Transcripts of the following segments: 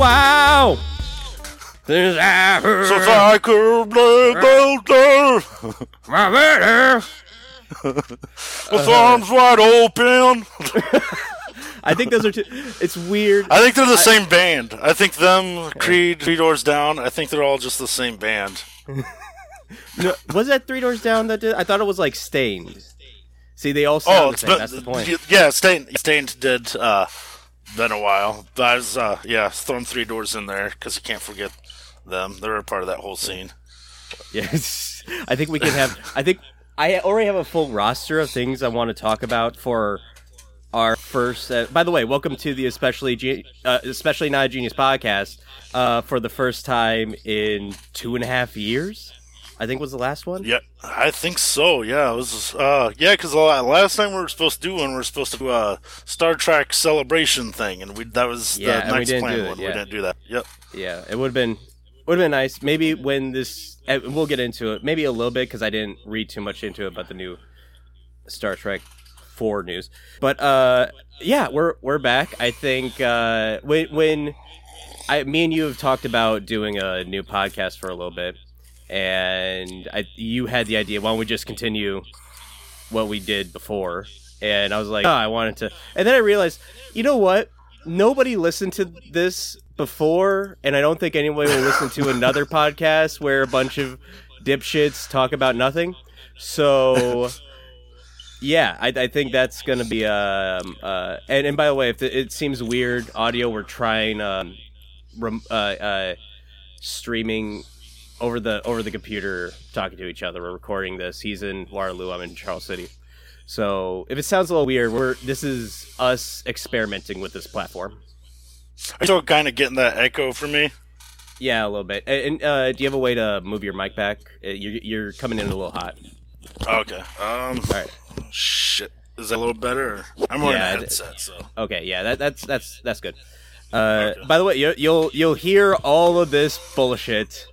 A since I heard So I could play golden my better. with arms wide open. I think those are two. It's weird. I think they're the same band. I think them, Creed, Three Doors Down. I think they're all just the same band. No, was that Three Doors Down that did? I thought it was like Staind. See, they all sound Oh, the same. That's the point. yeah. Staind, Staind did. Uh, been a while. I was, uh, yeah, throwing Three Doors in there because you can't forget them. They're a part of that whole scene. Yes, I think we can have. I think I already have a full roster of things I want to talk about for our first. Uh, by the way, welcome to the especially uh, especially not a genius podcast. Uh, for the first time in two and a half years, I think was the last one. Yeah, I think so. Yeah, it was. Uh, yeah, because the last time we were supposed to do one, we were supposed to do a Star Trek celebration thing, and we that was Yeah, the next plan one. yeah. We didn't do that. Yep. Yeah, it would have been would have been nice. Maybe when this, uh, we'll get into it. Maybe a little bit because I didn't read too much into it about the new Star Trek Four news. But uh, yeah, we're we're back. I think uh, when when I me and you have talked about doing a new podcast for a little bit, and I you had the idea. Why don't we just continue what we did before? And I was like, oh, I wanted to, and then I realized, you know what? Nobody listened to this before, and I don't think anybody will listen to another podcast where a bunch of dipshits talk about nothing. So, yeah, I, I think that's gonna be um uh and, and by the way, if it, it seems weird audio, we're trying um rem, uh, uh streaming over the over the computer talking to each other. We're recording this. He's in Waterloo. I'm in Charles City. So if it sounds a little weird, we're this is us experimenting with this platform. Are you still kind of getting that echo from me? Yeah, a little bit. And uh, do you have a way to move your mic back? Uh, You're, you're coming in a little hot. Okay. Um. All right. Shit. Is that a little better? I'm wearing Yeah, a headset, so. Okay. Yeah. That, that's that's that's good. Uh, Okay. By the way, you, you'll you'll hear all of this bullshit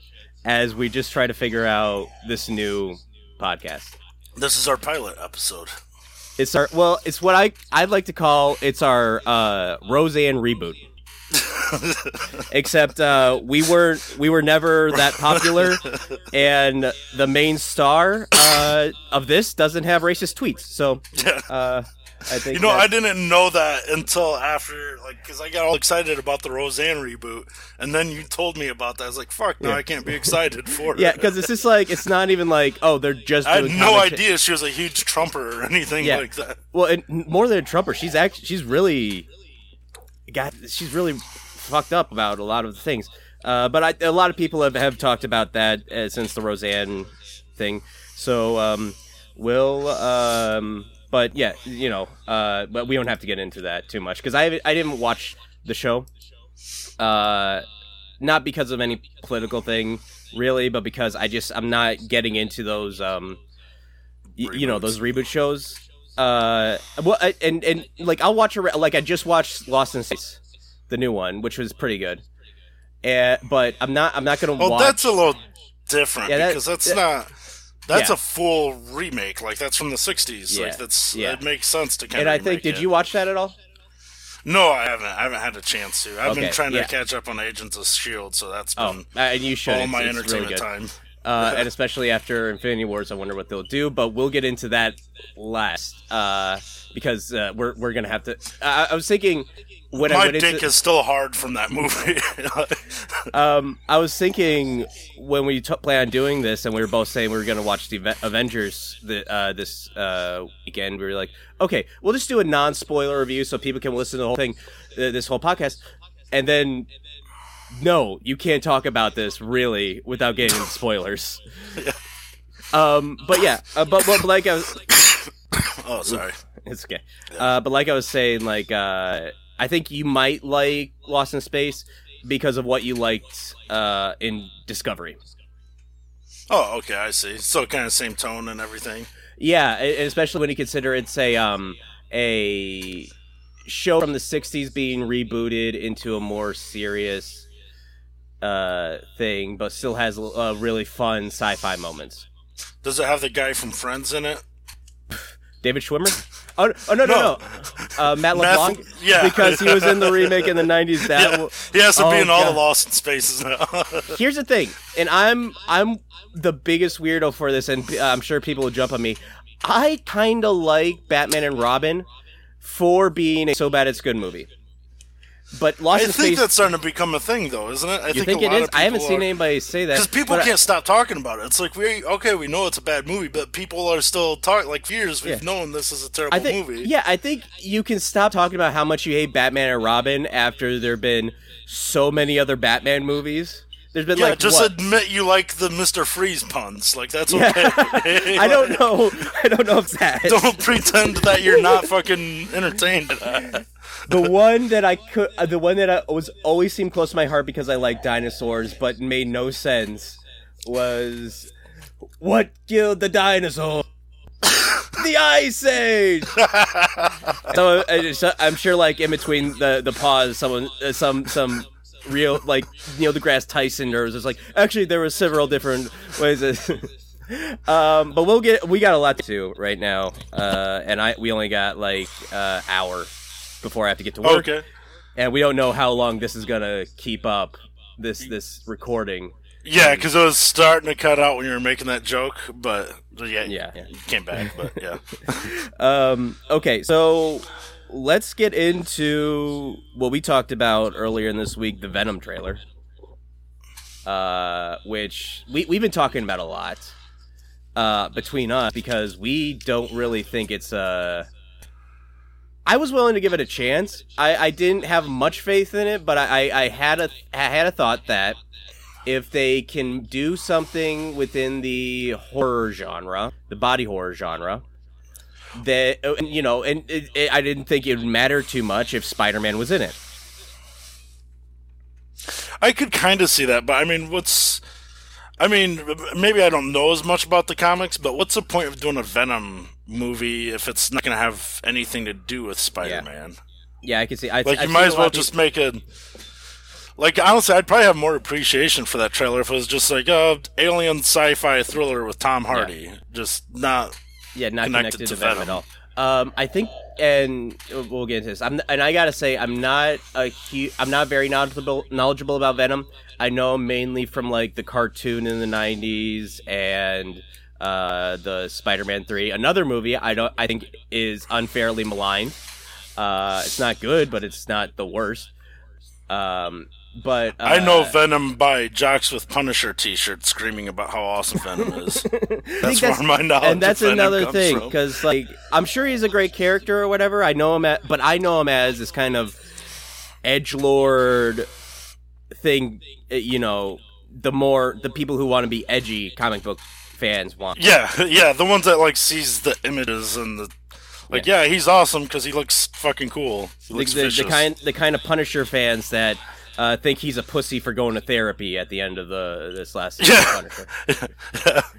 as we just try to figure out this new podcast. This is our pilot episode. It's our well, it's what I I'd like to call it's our uh, Roseanne reboot. Except uh, we weren't we were never that popular, and the main star uh, of this doesn't have racist tweets. So uh, I think You know, I didn't know that until after, like, because I got all excited about the Roseanne reboot, and then you told me about that. I was like, "Fuck, no, Yeah. I can't be excited for it." yeah, because it's just like it's not even like oh they're just. I had no idea she was a huge trumper or anything Yeah. like that. Well, and more than a trumper, she's actually she's really got she's really fucked up about a lot of the things. Uh, but I, a lot of people have, have talked about that uh, since the Roseanne thing. So um, we'll. Um, but yeah, you know, uh, but we don't have to get into that too much because I I didn't watch the show. Uh, not because of any political thing really, but because I just I'm not getting into those um, y- you know those reboot shows. Uh, well, I- and and like I'll watch a re- like I just watched Lost in Space, the new one, which was pretty good. Uh, but I'm not I'm not gonna Well, watch. that's a little different Yeah, that- because that's that- not. That's Yeah. a full remake. Like that's from the '60s. Yeah, Like that's yeah. it makes sense to kind and of. I think did you watch that at all? No, I haven't. I haven't had a chance to. I've Okay, been trying yeah. to catch up on Agents of Shield, so that's Oh, been uh, and you should. all It's- my it's entertainment good. time. Uh, and especially after Infinity Wars, I wonder what they'll do. But we'll get into that last uh, because uh, we're we're gonna have to. I I was thinking when I My went dick into, is still hard from that movie. um, I was thinking when we t- plan on doing this, and we were both saying we were gonna watch the Avengers the, uh, this uh, weekend. We were like, okay, we'll just do a non-spoiler review so people can listen to the whole thing, uh, this whole podcast, and then. No, you can't talk about this really without getting into spoilers. Um, but yeah, uh, but, but like I was, oh, sorry. it's okay. Uh, but like I was saying, like uh, I think you might like Lost in Space because of what you liked uh, in Discovery. Oh, okay, I see. So kind of same tone and everything. Yeah, especially when you consider it's a um a show from the '60s being rebooted into a more serious uh thing, but still has uh, really fun sci-fi moments. Does it have the guy from Friends in it? David Schwimmer? Oh, oh no, no, no. No. uh, Matt LeBlanc, yeah. because he was in the remake in the '90s. That Yeah, he has to be Oh, in all God. the Lost in Spaces now. Here's the thing, and I'm I'm the biggest weirdo for this, and uh, I'm sure people will jump on me. I kind of like Batman and Robin for being a so bad it's good movie, but Lost I in think Space. that's starting to become a thing, though, isn't it? I you think, it lot is? I haven't people seen anybody say that Because people can't stop talking about it. It's like we okay, we know it's a bad movie, but people are still talking. Like for years, we've Yeah. known this is a terrible I think, movie. yeah, I think you can stop talking about how much you hate Batman and Robin after there have been so many other Batman movies. There's been Yeah, like just what? admit you like the Mister Freeze puns. Like that's Yeah. okay. I don't know. I don't know if that. Don't pretend that you're not fucking entertained. the one that I could, uh, the one that I was always seemed close to my heart because I like dinosaurs, but made no sense, was what killed the dinosaur? the Ice Age. so, uh, so I'm sure, like in between the the pause, someone, uh, some some real like Neil deGrasse Tyson or was like actually there were several different ways. Of, um, but we'll get we got a lot to do right now, uh, and I we only got like uh, hour before I have to get to work, Okay. and we don't know how long this is gonna keep up this this recording. Yeah, because it was starting to cut out when you were making that joke, but yeah, Yeah. you came back. But yeah, Um, okay, so let's get into what we talked about earlier in this week, the Venom trailer. Uh, which we we've been talking about a lot uh, between us because we don't really think it's uh I was willing to give it a chance. I, I didn't have much faith in it, but I, I, I had a I had a thought that if they can do something within the horror genre, the body horror genre, that uh, you know, and it, it, I didn't think it would matter too much if Spider Man was in it. I could kind of see that. But I mean, what's I mean, maybe I don't know as much about the comics, but what's the point of doing a Venom movie if it's not going to have anything to do with Spider-Man? Yeah, I can see. I, Like, I you might as well just people- make a. Like, honestly, I'd probably have more appreciation for that trailer if it was just like a alien sci-fi thriller with Tom Hardy, just not. Yeah, not connected connected, to Venom, Venom. at all. Um, I think, and we'll get into this. I'm, and I gotta say, I'm not a hu- I'm not very knowledgeable knowledgeable about Venom. I know mainly from like the cartoon in the '90s and uh, the Spider-Man Three, another movie I don't I think is unfairly maligned. Uh, it's not good, but it's not the worst. Um, but uh, I know Venom by Jocks with Punisher T-shirt screaming about how awesome Venom is. Think That's where my knowledge and that's another thing because like i'm sure he's a great character or whatever i know him at, but i know him as this kind of edge lord thing uh, you know the more the people who want to be edgy comic book fans want Yeah, yeah, the ones that like sees the images and the like. Yeah, he's awesome because he looks fucking cool. He the, looks the, the vicious. kind the kind of punisher fans that uh, think he's a pussy for going to therapy at the end of the this last season Yeah.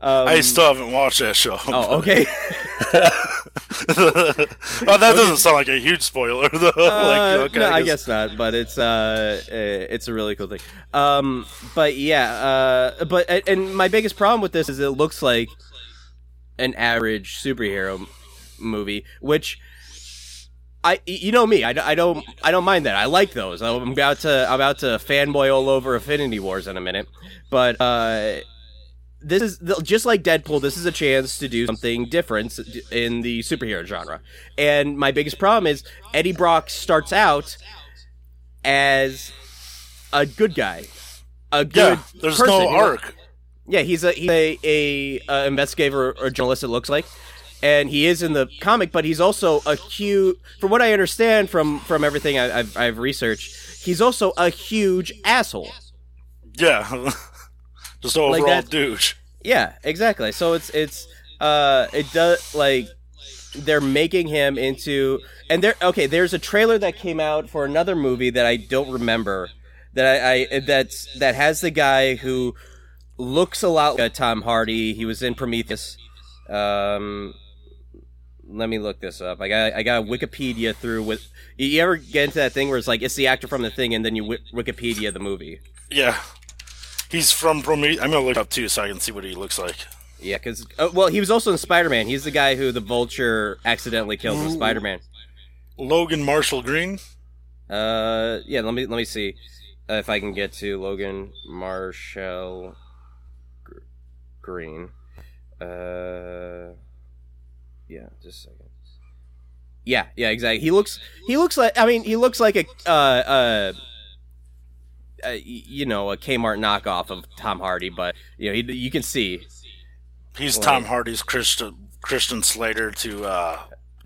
Um, I still haven't watched that show. oh, okay. oh, that doesn't sound like a huge spoiler though. Uh, like, okay, no, I guess not, but it's uh, uh, it's a really cool thing. Um, but yeah, uh, but and my biggest problem with this is it looks like an average superhero movie, which I you know me, I, I don't I don't mind that. I like those. I'm about to I'm about to fanboy all over Infinity Wars in a minute, but uh. This is just like Deadpool. This is a chance to do something different in the superhero genre. And my biggest problem is Eddie Brock starts out as a good guy, a good Yeah, there's person, no arc. Yeah, he's a he's a, a, uh investigator or journalist. It looks like, and he is in the comic, but he's also a huge. From what I understand from from everything I, I've I've researched, he's also a huge asshole. Yeah, just overall that- douche. Yeah, exactly. So it's it's uh it does like they're making him into and there okay, there's a trailer that came out for another movie that I don't remember that I, I that's that has the guy who looks a lot like Tom Hardy. He was in Prometheus. Um let me look this up. I got I got Wikipedia through with you ever get into that thing where it's like it's the actor from the thing and then you wi- Wikipedia the movie. Yeah, he's from Prometheus. I'm gonna look up too so I can see what he looks like. Yeah, because uh, well, he was also in Spider Man. He's the guy who the Vulture accidentally kills in Spider Man. Logan Marshall Green. Uh, yeah. Let me let me see if I can get to Logan Marshall Gr- Green. Uh, yeah, just a second. Yeah, yeah, exactly. He looks he looks like I mean he looks like a uh uh. Uh, you know, a Kmart knockoff of Tom Hardy, but you know, he, you can see He's. Tom Hardy's Christian Christian Slater to uh,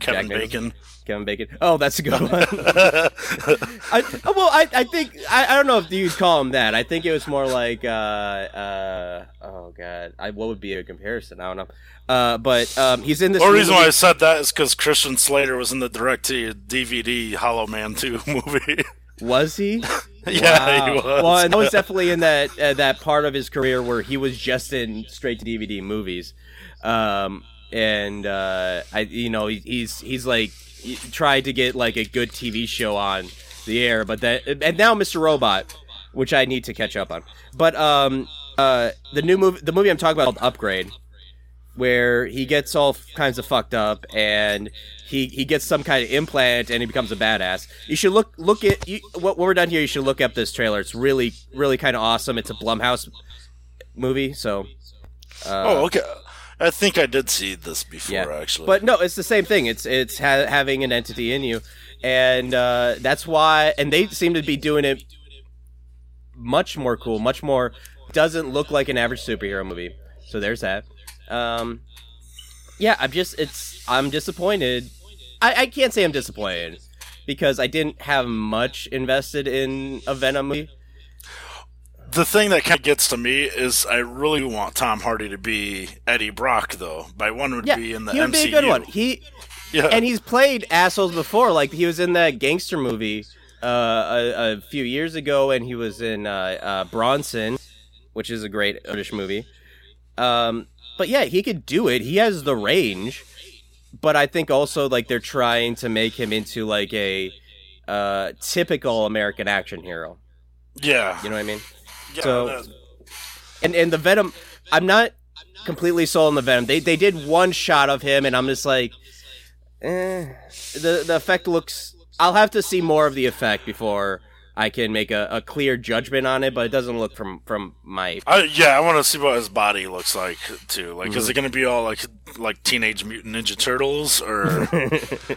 Kevin Jack Bacon. Kevin Bacon. Oh, that's a good one. I, well, I, I think I, I don't know if you'd call him that. I think it was more like uh, uh, oh god, I, what would be a comparison? I don't know. Uh, but um, he's in this. The only reason why I said that is because Christian Slater was in the direct to DVD Hollow Man 2 movie. was he? yeah, he was. Well, and that was definitely in that uh, that part of his career where he was just in straight to DVD movies, um, and uh, I, you know, he's he's like tried to get like a good TV show on the air, but that and now Mr. Robot, which I need to catch up on. But um, uh, the new movie, the movie I'm talking about, Upgrade, where he gets all kinds of fucked up and he, he gets some kind of implant and he becomes a badass. You should look look at you, what when we're done here. You should look up this trailer. It's really really kind of awesome. It's a Blumhouse movie, so. Uh, oh, okay. I think I did see this before, yeah. actually. But no, it's the same thing. It's it's ha- having an entity in you, and uh, that's why. And they seem to be doing it much more cool, much more. Doesn't look like an average superhero movie. So there's that. Um, yeah, I'm just it's I'm disappointed. I, I can't say I'm disappointed because I didn't have much invested in a Venom movie. The thing that kind of gets to me is I really want Tom Hardy to be Eddie Brock, though. By one would Yeah, be in the he would MCU. be a good one. He yeah. and he's played assholes before. Like he was in that gangster movie uh, a, a few years ago, and he was in uh, uh, Bronson, which is a great British movie. Um, but yeah, he could do it. He has the range. But I think also like they're trying to make him into like a uh, typical American action hero. yeah. You know what I mean? Yeah, so- and and the Venom, I'm not completely sold on the Venom. They they did one shot of him, and I'm just like, eh. The the effect looks. I'll have to see more of the effect before I can make a, a clear judgment on it. But it doesn't look from from my. I, yeah, I want to see what his body looks like too. Like, Mm-hmm. is it going to be all like like Teenage Mutant Ninja Turtles, or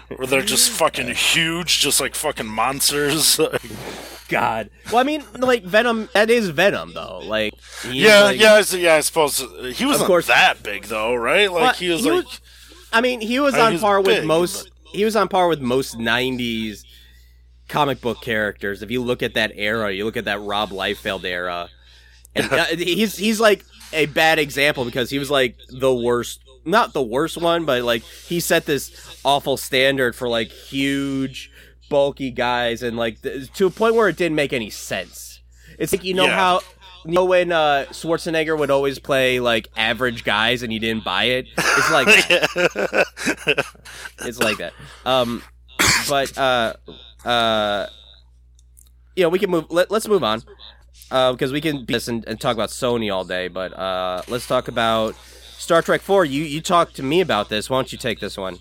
or they're just fucking huge, just like fucking monsters? God. Well, I mean, like Venom. That is Venom, though. Like. yeah, like- yeah, I s- yeah. I suppose uh, he wasn't course. that big though, right? Like Well, he was he like. was- I mean, he was I mean, on he's par with big, most. He was on par with most '90s comic book characters. If you look at that era, you look at that Rob Liefeld era, and uh, he's he's like a bad example because he was like the worst, not the worst one, but like he set this awful standard for like huge, bulky guys, and like th- to a point where it didn't make any sense. It's like you know Yeah. how. You know when uh, Schwarzenegger would always play like average guys and you didn't buy it? It's like that it's like that. Um, but uh, uh, you know, we can move. Let, let's move on Uh because we can be this and, and talk about Sony all day. But uh, let's talk about Star Trek Four. You you talked to me about this. Why don't you take this one?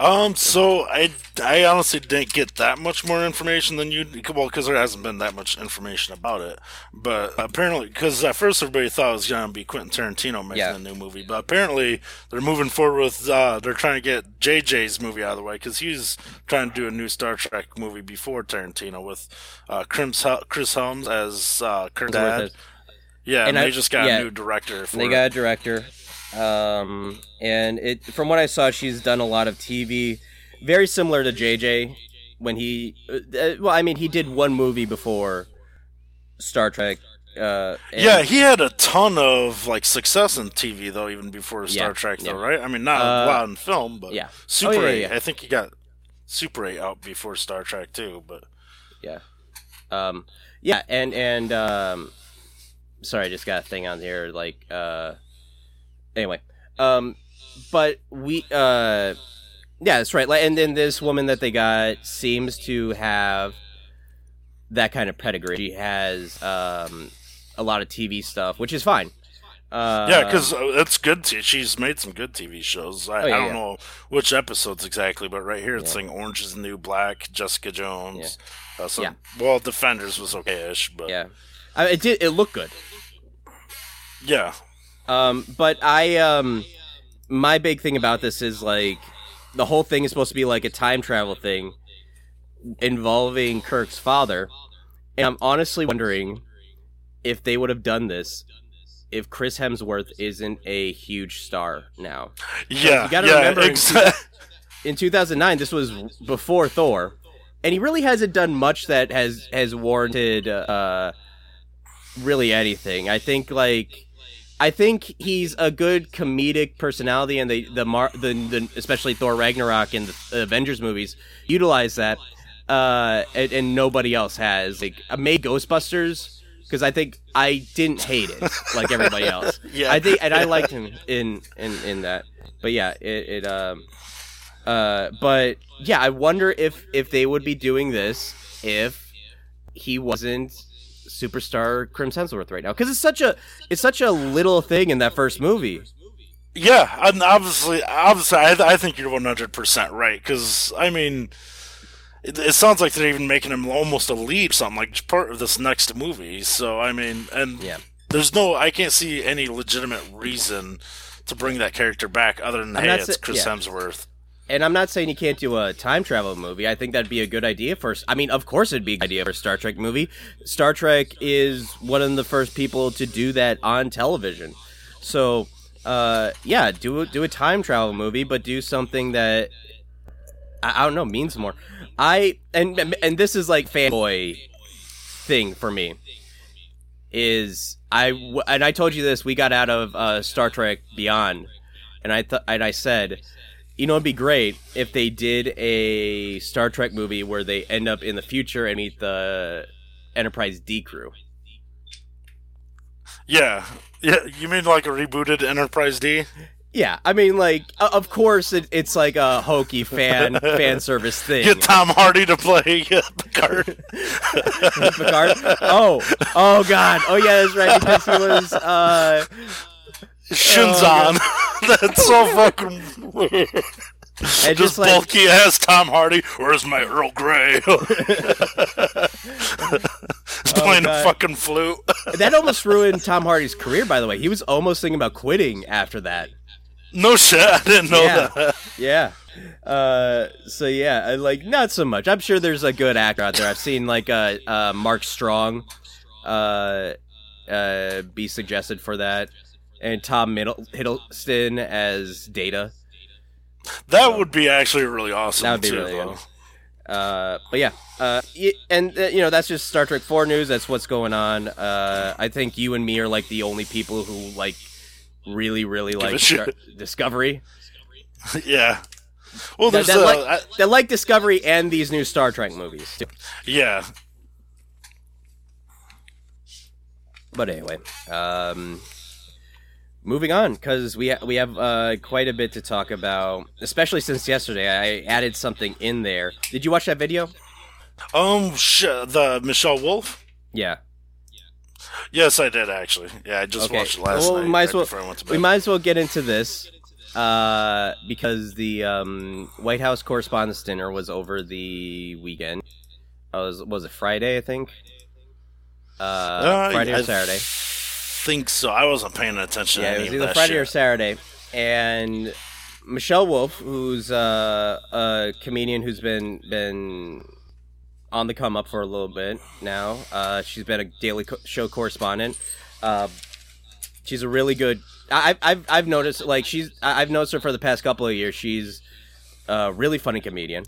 Um, so I, I honestly didn't get that much more information than you. Well, because there hasn't been that much information about it. But apparently, because at first everybody thought it was gonna be Quentin Tarantino making Yeah. a new movie, but apparently they're moving forward with. Uh, they're trying to get JJ's movie out of the way because he's trying to do a new Star Trek movie before Tarantino with uh, Chris, Hel- Chris Helms as uh, Kirk's dad. Yeah, And and, I- they just got yeah. a new director for They got a director, um, and it from what I saw, she's done a lot of TV, very similar to JJ when he. Uh, well, I mean, he did one movie before Star Trek. Uh, Yeah, he had a ton of like success in TV though, even before Star Yeah, Trek though, yeah. right? I mean, not Uh, a lot in film, but yeah. Super Oh, yeah, 8. yeah. I think he got Super 8 out before Star Trek too, but yeah um yeah and and um sorry i just got a thing on here like uh anyway um but we uh yeah that's right and then this woman that they got seems to have that kind of pedigree she has um a lot of tv stuff which is fine Uh, Yeah, because it's good. T- she's made some good TV shows. I, Oh, yeah, I don't yeah. know which episodes exactly, but right here it's saying Orange is the New Black, Jessica Jones. Uh, so, Yeah. well, Defenders was okay-ish, but yeah. yeah, I, it did. It looked good. Um, but I um, my big thing about this is like the whole thing is supposed to be like a time travel thing involving Kirk's father, and I'm honestly wondering if they would have done this if Chris Hemsworth isn't a huge star now. yeah, you gotta yeah, remember in in 2009 this was before thor. And he really hasn't done much that has has warranted uh really anything. I think like i think he's a good comedic personality and the the, Mar- the, the especially thor ragnarok and the avengers movies utilize that uh and, and nobody else has like I made ghostbusters because i think i didn't hate it like everybody else Yeah. i think and i liked him in in in that but yeah it, it um uh, but yeah, I wonder if if they would be doing this if he wasn't superstar Chris Hemsworth right now because it's such a it's such a little thing in that first movie. Yeah, and obviously, obviously, I, I think you're 100 percent right. Because I mean, it, it sounds like they're even making him almost a lead, something like part of this next movie. So I mean, and Yeah. there's no, I can't see any legitimate reason to bring that character back other than I'm hey, it's Chris yeah. Hemsworth. And I'm not saying you can't do a time travel movie. I think that'd be a good idea for. I mean, of course, it'd be a good idea for a Star Trek movie. Star Trek is one of the first people to do that on television. So, uh, yeah, do do a time travel movie, but do something that I, I don't know means more. I and and this is like fanboy thing for me is I and I told you this. We got out of uh, Star Trek Beyond, and I th- and I said, you know, it'd be great if they did a Star Trek movie where they end up in the future and meet the Enterprise D crew. Yeah, yeah. You mean like a rebooted Enterprise D? Yeah, I mean, like, of course, it, it's like a hokey fan fan service thing. Get Tom Hardy to play Picard. Picard. Oh, oh God. Oh yeah, that's right. Because he was. Uh, Shinzon. That's so fucking weird. Just, just like bulky ass Tom Hardy. Where's my Earl Grey? He's playing a fucking flute. that almost ruined Tom Hardy's career. By the way, he was almost thinking about quitting after that. no shit, I didn't know Yeah. that. Yeah. Uh, so yeah, I, like not so much. I'm sure there's a good actor out there. I've seen like uh, uh Mark Strong, uh, uh, be suggested for that, and Tom Hiddleston as Data. That would be actually really awesome. That would be too, really though. Uh, but yeah, uh, and uh, you know that's just Star Trek Four news. That's what's going on. Uh, I think you and me are like the only people who like really, really a like. Star- Discovery. yeah. Well, That, there's that, uh, like, I- that like Discovery and these new Star Trek movies. Too. yeah. But anyway, um, moving on because we ha- we have uh, quite a bit to talk about, especially since yesterday I added something in there. Did you watch that video? Um, sh- the Michelle Wolf. Yeah. Yes, I did actually. Yeah, I just Okay. watched it last well, night. we might as well I we might as well get into this uh, because the um, White House Correspondents' Dinner was over the weekend. Uh, was was it Friday? I think. Uh, Uh, Friday I or Saturday. Think so. I wasn't paying attention. Yeah, to it was either Friday shit. or Saturday, and Michelle Wolf, who's uh, a comedian who's been been on the come up for a little bit now. Uh, she's been a daily co- show correspondent. Uh, she's a really good. I, I've I've I've noticed like she's I've noticed her for the past couple of years. She's a really funny comedian.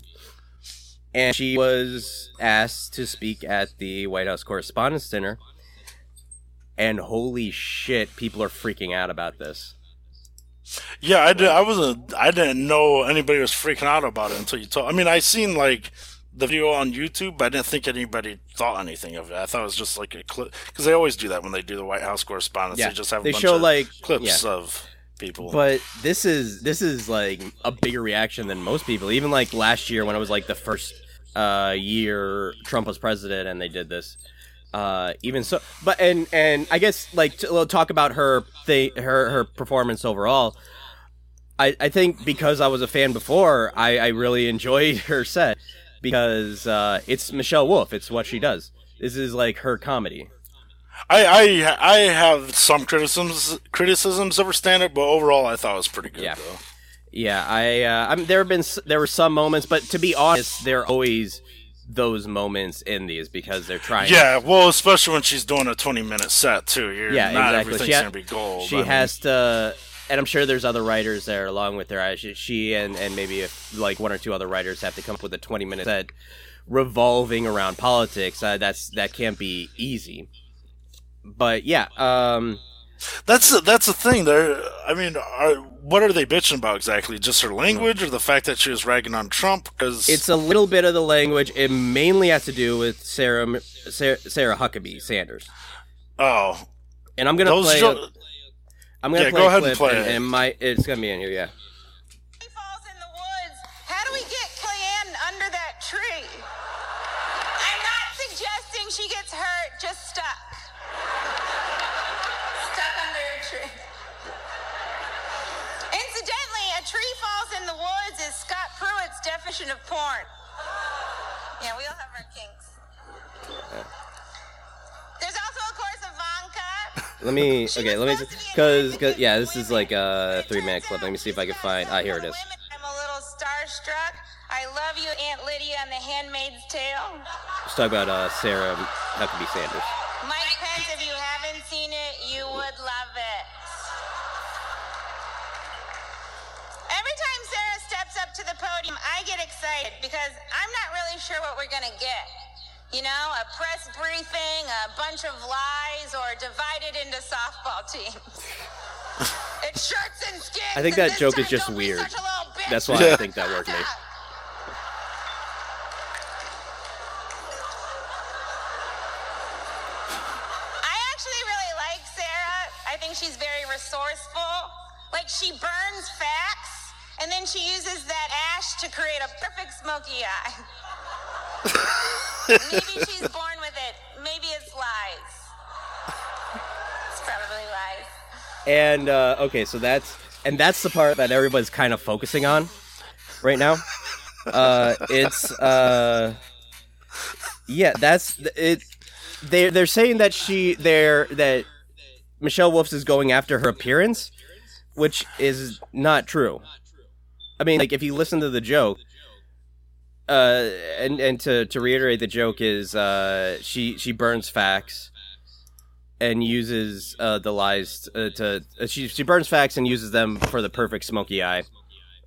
And she was asked to speak at the White House Correspondents' Dinner. And holy shit, people are freaking out about this. Yeah, I did. I wasn't. I didn't know anybody was freaking out about it until you told. I mean, I seen like the video on YouTube, but I didn't think anybody thought anything of it. I thought it was just like a clip because they always do that when they do the White House correspondence. Yeah, They just have a they bunch show of like clips yeah. of people. But this is this is like a bigger reaction than most people. Even like last year when it was like the first uh, year Trump was president and they did this. Uh, even so, but and and I guess like to we'll talk about her thing, her her performance overall. I I think because I was a fan before, I I really enjoyed her set because uh, it's Michelle Wolf. It's what she does. This is like her comedy. I I I have some criticisms criticisms of her stand up, but overall I thought it was pretty good Yeah. though. Yeah, I, uh, I mean, there have been there were some moments, but to be honest, they're always those moments in these because they're trying. Yeah, well, especially when she's doing a twenty minute set too. You're, Yeah, not exactly. everything's ha- gonna be gold. she I mean, has to, and I'm sure there's other writers there along with her. She, she and and maybe if like one or two other writers have to come up with a 20 minute set revolving around politics. Uh, that's that can't be easy. But yeah, um, That's that's the thing. There, I mean, are, what are they bitching about exactly? Just her language, or the fact that she was ragging on Trump? Because it's a little bit of the language. It mainly has to do with Sarah Sarah, Sarah Huckabee Sanders. oh, And I'm gonna those play. jo- I'm gonna Yeah, play go a ahead and play and, it. and my it's gonna be in here. Yeah. Definition of porn. Yeah, we all have our kinks. There's also, of course, Ivanka. Let me. She Okay, let me. supposed to be an Because yeah, this is like a three minute clip. Let me see if I can find. Ah, here it is. I'm a little starstruck. I love you, Aunt Lydia on The Handmaid's Tale. Let's talk about uh, Sarah Huckabee Sanders. Podium, I get excited because I'm not really sure what we're going to get. You know, a press briefing, a bunch of lies, or divided into softball teams. it's shirts and skins. I think that joke is just weird. such a little bitch. That's why Yeah. I think that worked me. I actually really like Sarah. I think she's very resourceful. Like she burns facts and then she uses that ash to create a perfect smoky eye. Maybe she's born with it. Maybe it's lies. It's probably lies. And uh, okay, so that's and that's the part that everybody's kind of focusing on right now. Uh, it's uh, yeah, that's it. They they're saying that she they're that Michelle Wolfs is going after her appearance, which is not true. I mean, like if you listen to the joke, uh, and and to to reiterate, the joke is uh, she she burns facts and uses uh, the lies uh, to uh, she she burns facts and uses them for the perfect smoky eye,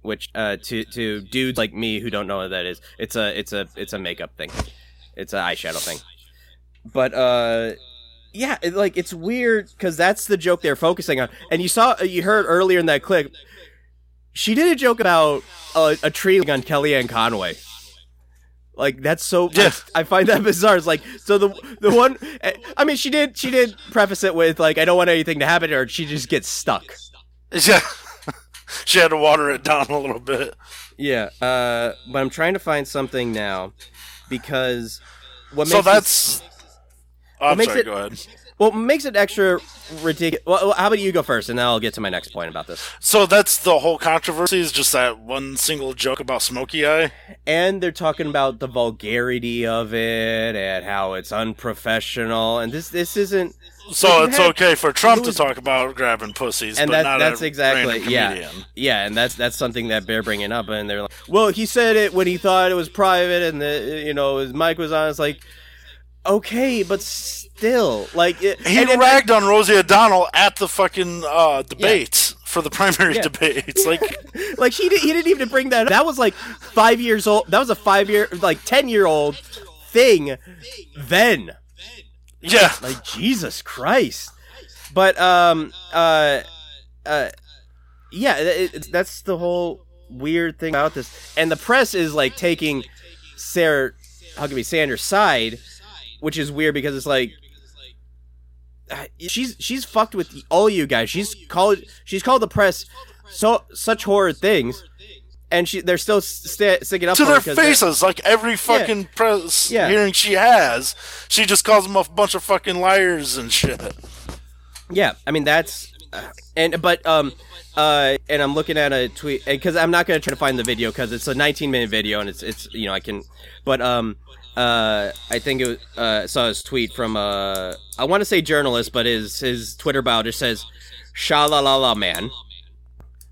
which uh, to to dudes like me who don't know what that is, it's a it's a it's a makeup thing, it's an eyeshadow thing, but uh. Yeah, like it's weird because that's the joke they're focusing on, and you saw, you heard earlier in that clip, she did a joke about a, a tree on Kellyanne Conway. Like that's so. I, I find that bizarre. It's like so the the one. I mean, she did she did preface it with like I don't want anything to happen to her. She just gets stuck. yeah, she had to water it down a little bit. Yeah. Uh, but I'm trying to find something now because what So makes it- that's. Oh, I'm sorry. it- Go ahead. Well makes it extra ridiculous. Well, how about you go first, and then I'll get to my next point about this. So that's the whole controversy is just that one single joke about Smokey Eye. and they're talking about the vulgarity of it and how it's unprofessional and this this isn't So it's okay for Trump was- to talk about grabbing pussies, and but that, not that's exactly yeah yeah and that's that's something that they're bringing up and they're like well he said it when he thought it was private and the you know his mic was on it's like okay but still like it, He and- and- ragged on Rosie O'Donnell at the fucking uh, debates for the primary Yeah. debates. Like, like he, did, he didn't even bring that up. that was like five years old that was a five year like ten year old thing then yeah, like jesus christ but um uh uh yeah it, it, that's the whole weird thing about this and the press is like taking sarah huckabee sanders side which is weird because it's like uh, she's she's fucked with all you guys she's called she's called the press so such horrid things and she they're still st- sticking up to their faces, like every fucking press Yeah. hearing she has, she just calls them a bunch of fucking liars and shit. Yeah, I mean that's and but um uh and I'm looking at a tweet because I'm not gonna try to find the video because it's a 19 minute video and it's it's you know I can but um uh I think it was, uh saw his tweet from uh I want to say journalist but his his Twitter bio just says sha la la la man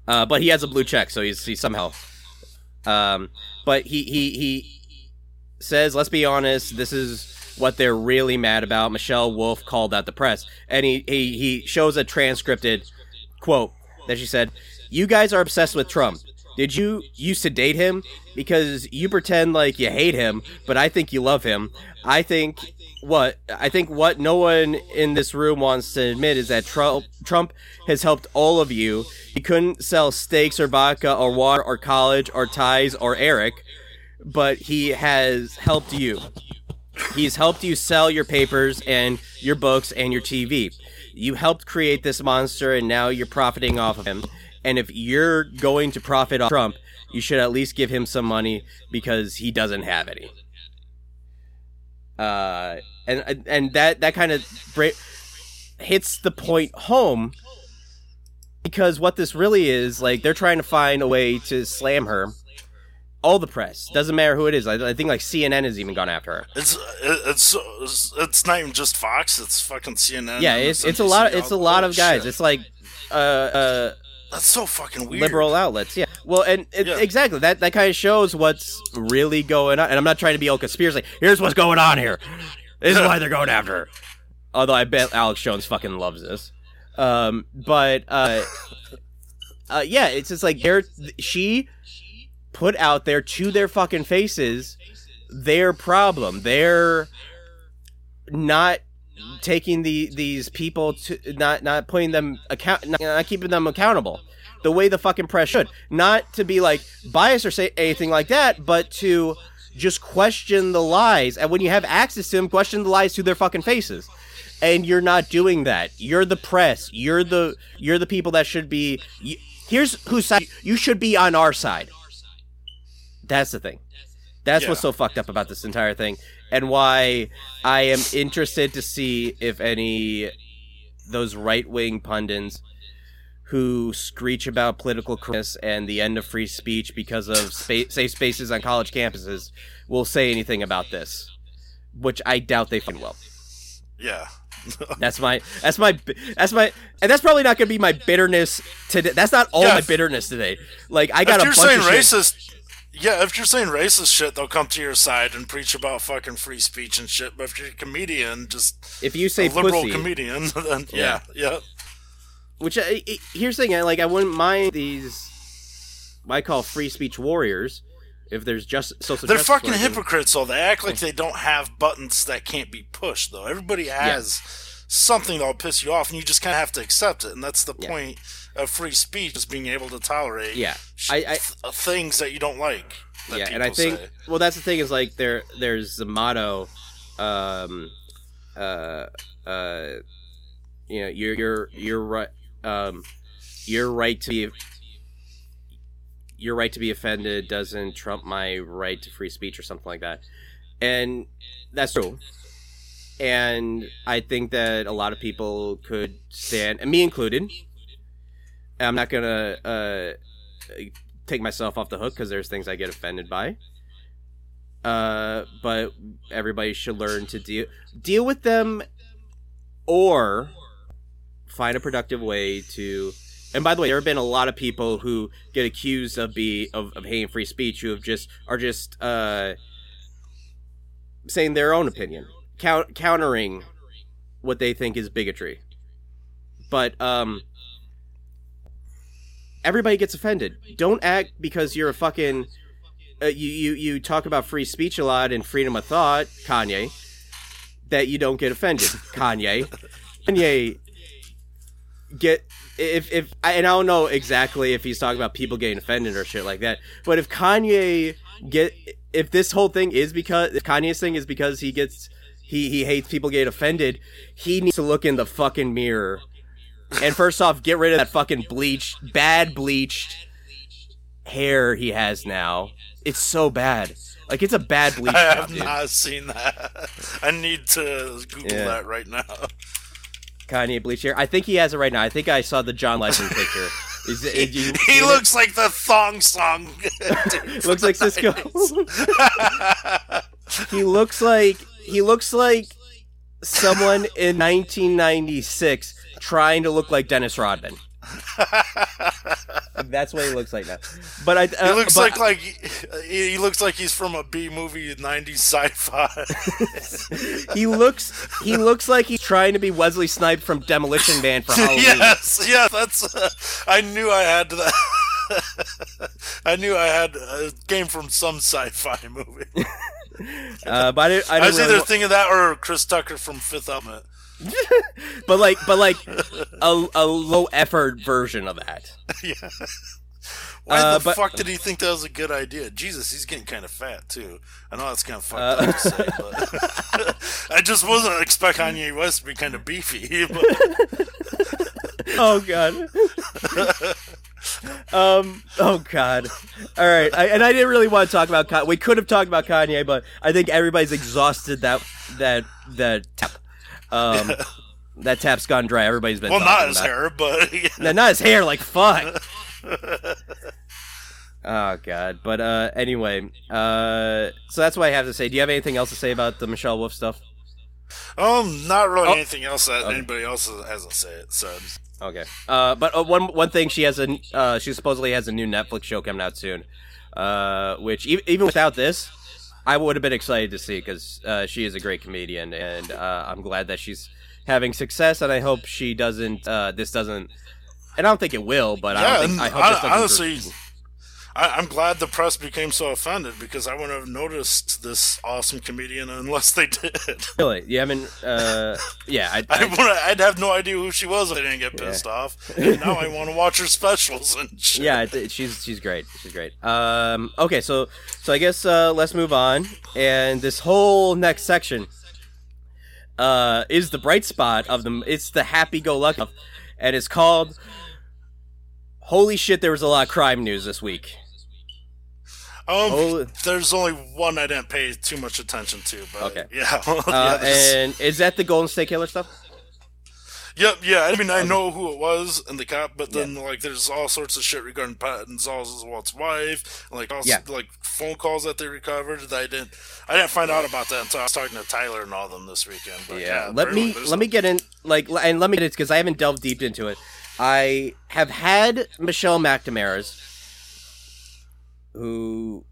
uh but he has a blue check so he's he somehow um but he he he says let's be honest this is what they're really mad about. Michelle Wolf called out the press, and he he, he shows a transcripted quote that she said, "You guys are obsessed with Trump. Did you used to date him? Because you pretend like you hate him, but I think you love him. I think what I think what no one in this room wants to admit is that Trump Trump has helped all of you. He couldn't sell steaks or vodka or water or college or ties or Eric, but he has helped you." He's helped you sell your papers and your books and your TV. You helped create this monster and now you're profiting off of him. And if you're going to profit off Trump, you should at least give him some money because he doesn't have any. Uh, and and that that kind of bra- hits the point home because what this really is like they're trying to find a way to slam her all the press doesn't matter who it is. I, I think like CNN has even gone after her. It's it's it's it's not even just Fox. It's fucking CNN. Yeah, it's it's a lot. MSNBC, It's a lot of guys. shit. It's like uh, uh, That's so fucking weird. liberal outlets. Yeah. Well, and it, Yeah. exactly that that kind of shows what's really going on. And I'm not trying to be all conspiracy. Here's what's going on here. This is why they're going after her. Although I bet Alex Jones fucking loves this. Um, but uh, uh, yeah, it's just like they're she put out there to their fucking faces their problem. They're not taking the these people to not not putting them account not, not keeping them accountable the way the fucking press should. Not to be like biased or say anything like that but to just question the lies. And when you have access to them question the lies to their fucking faces. And you're not doing that. You're the press. You're the you're the people that should be you, here's whose side you should be on our side. That's the thing that's what's so fucked up about this entire thing, and why I am interested to see if any those right wing pundits who screech about political correctness and the end of free speech because of spa- safe spaces on college campuses will say anything about this, which I doubt they fucking will. Yeah. That's my that's my that's my and that's probably not gonna be my bitterness today. That's not all Yeah, my bitterness today. Like I got if a you're bunch saying of shit. Yeah, if you're saying racist shit, they'll come to your side and preach about fucking free speech and shit. But if you're a comedian, just If you say liberal pussy, comedian, then yeah, yeah, Which I, I- here's the thing, I- like I wouldn't mind these. I call free speech warriors. If there's just social, they're fucking warriors. hypocrites. Though they act like they don't have buttons that can't be pushed. Though everybody has something that'll piss you off, and you just kind of have to accept it. And that's the Yeah. point of free speech: is being able to tolerate Yeah, I- I- th- things that you don't like. Yeah, and I think say. well, that's the thing is like there there's the motto, um, uh, uh, you know, you're you're you're right, um, your right to be. Your right to be offended doesn't trump my right to free speech or something like that. And that's true. And I think that a lot of people could stand, and me included. I'm not gonna uh, take myself off the hook because there's things I get offended by. Uh, but everybody should learn to deal deal with them, or find a productive way to. And by the way, there have been a lot of people who get accused of be of, of hating free speech who have just are just uh, saying their own opinion, count, countering what they think is bigotry. But um, everybody gets offended. Don't act because you're a fucking. Uh, you, you you talk about free speech a lot and freedom of thought, Kanye. That you don't get offended, Kanye. Kanye get if if I- and I don't know exactly if he's talking about people getting offended or shit like that. But if Kanye get if this whole thing is because if Kanye's thing is because he gets he he hates people getting offended, he needs to look in the fucking mirror and first off, get rid of that fucking bleached, bad bleached hair he has now. It's so bad. Like it's a bad bleach. I job, have dude. not seen that. I need to Google Yeah. that right now. Kanye bleach hair. I think he has it right now. I think I saw the John Legend picture. Is you- He is it- looks like the thong song. looks like Sisqó. he looks like he looks like someone in 1996 trying to look like Dennis Rodman. That's what he looks like now. But I. Uh, He looks but- like like he, he looks like he's from a B movie '90s sci-fi. he looks he looks like he's trying to be Wesley Snipes from Demolition Man for Halloween. yes, yeah, that's. Uh, I knew I had that. I knew I had uh, came from some sci-fi movie. Uh, but I didn't. I I was really either wa- thinking that or Chris Tucker from Fifth Element. but like, but like a, a low effort version of that. yeah. Why Uh, the but- fuck did he think that was a good idea? Jesus, he's getting kind of fat too. I know that's kind of fucked Uh, up to say, but I just wasn't expecting Kanye West to be kind of beefy. But Oh god. um. Oh god. All right. I, and I didn't really want to talk about. Kanye. We could have talked about Kanye, but I think everybody's exhausted that that that tap. Um, that tap's gone dry. Everybody's been. well, not his hair, but yeah. No, not his hair. Like fuck. oh god. But uh, anyway. Uh, so that's what I have to say. Do you have anything else to say about the Michelle Wolf stuff? um, not really Oh. anything else that Okay. anybody else hasn't said. said. Okay. Uh, but uh, one one thing she has a uh, she supposedly has a new Netflix show coming out soon, uh, which e- even without this, I would have been excited to see because uh, she is a great comedian, and uh, I'm glad that she's having success, and I hope she doesn't. Uh, this doesn't. And I don't think it will, but I Yeah, don't think. I hope doesn't honestly, I, I'm glad the press became so offended because I wouldn't have noticed this awesome comedian unless they did. really, you haven't. Uh, yeah, I, I would, I'd have no idea who she was if I didn't get pissed off. And now I want to watch her specials and shit. yeah, it- she's she's great. She's great. Um, okay, so so I guess uh, let's move on. And this whole next section uh, is the bright spot of them. It's the happy-go-lucky, and it's called. Holy shit! There was a lot of crime news this week. Um, Oh. there's only one I didn't pay too much attention to, but Okay. yeah. Uh, and is that the Golden State Killer stuff? Yep, yeah. I mean, I know who it was and the cop, but then like, there's all sorts of shit regarding Patton Oswalt's wife, and, like also Yeah. like phone calls that they recovered that I didn't. I didn't find out about that until I was talking to Tyler and all them this weekend. But yeah, let me let me get in like and let me get it because I haven't delved deep into it. I have had Michelle McNamara's, who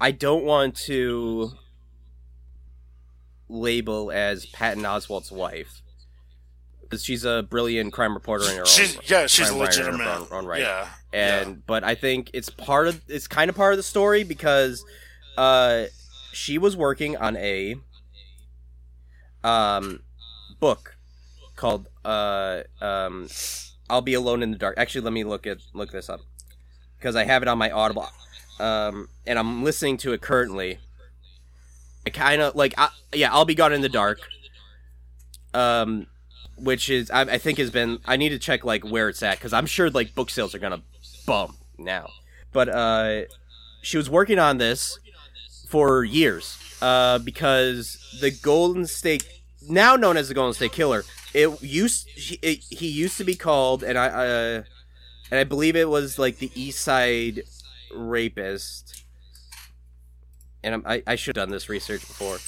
I don't want to label as Patton Oswalt's wife because she's a brilliant crime reporter in her She's own. yeah, she's legitimate. own- own right. Yeah, and but I think it's part of it's kind of part of the story because uh she was working on a um book called uh um I'll be alone in the dark. Actually, let me look at look this up because I have it on my Audible um and I'm listening to it currently. I kind of like I, yeah, I'll be gone in the dark. Um which is I, I think has been I need to check like where it's at because I'm sure like book sales are gonna bump now. But uh, she was working on this for years uh, because the Golden State, now known as the Golden State Killer, it used it, he used to be called, and I uh, and I believe it was like the East Side Rapist. And I'm, I I should have done this research before.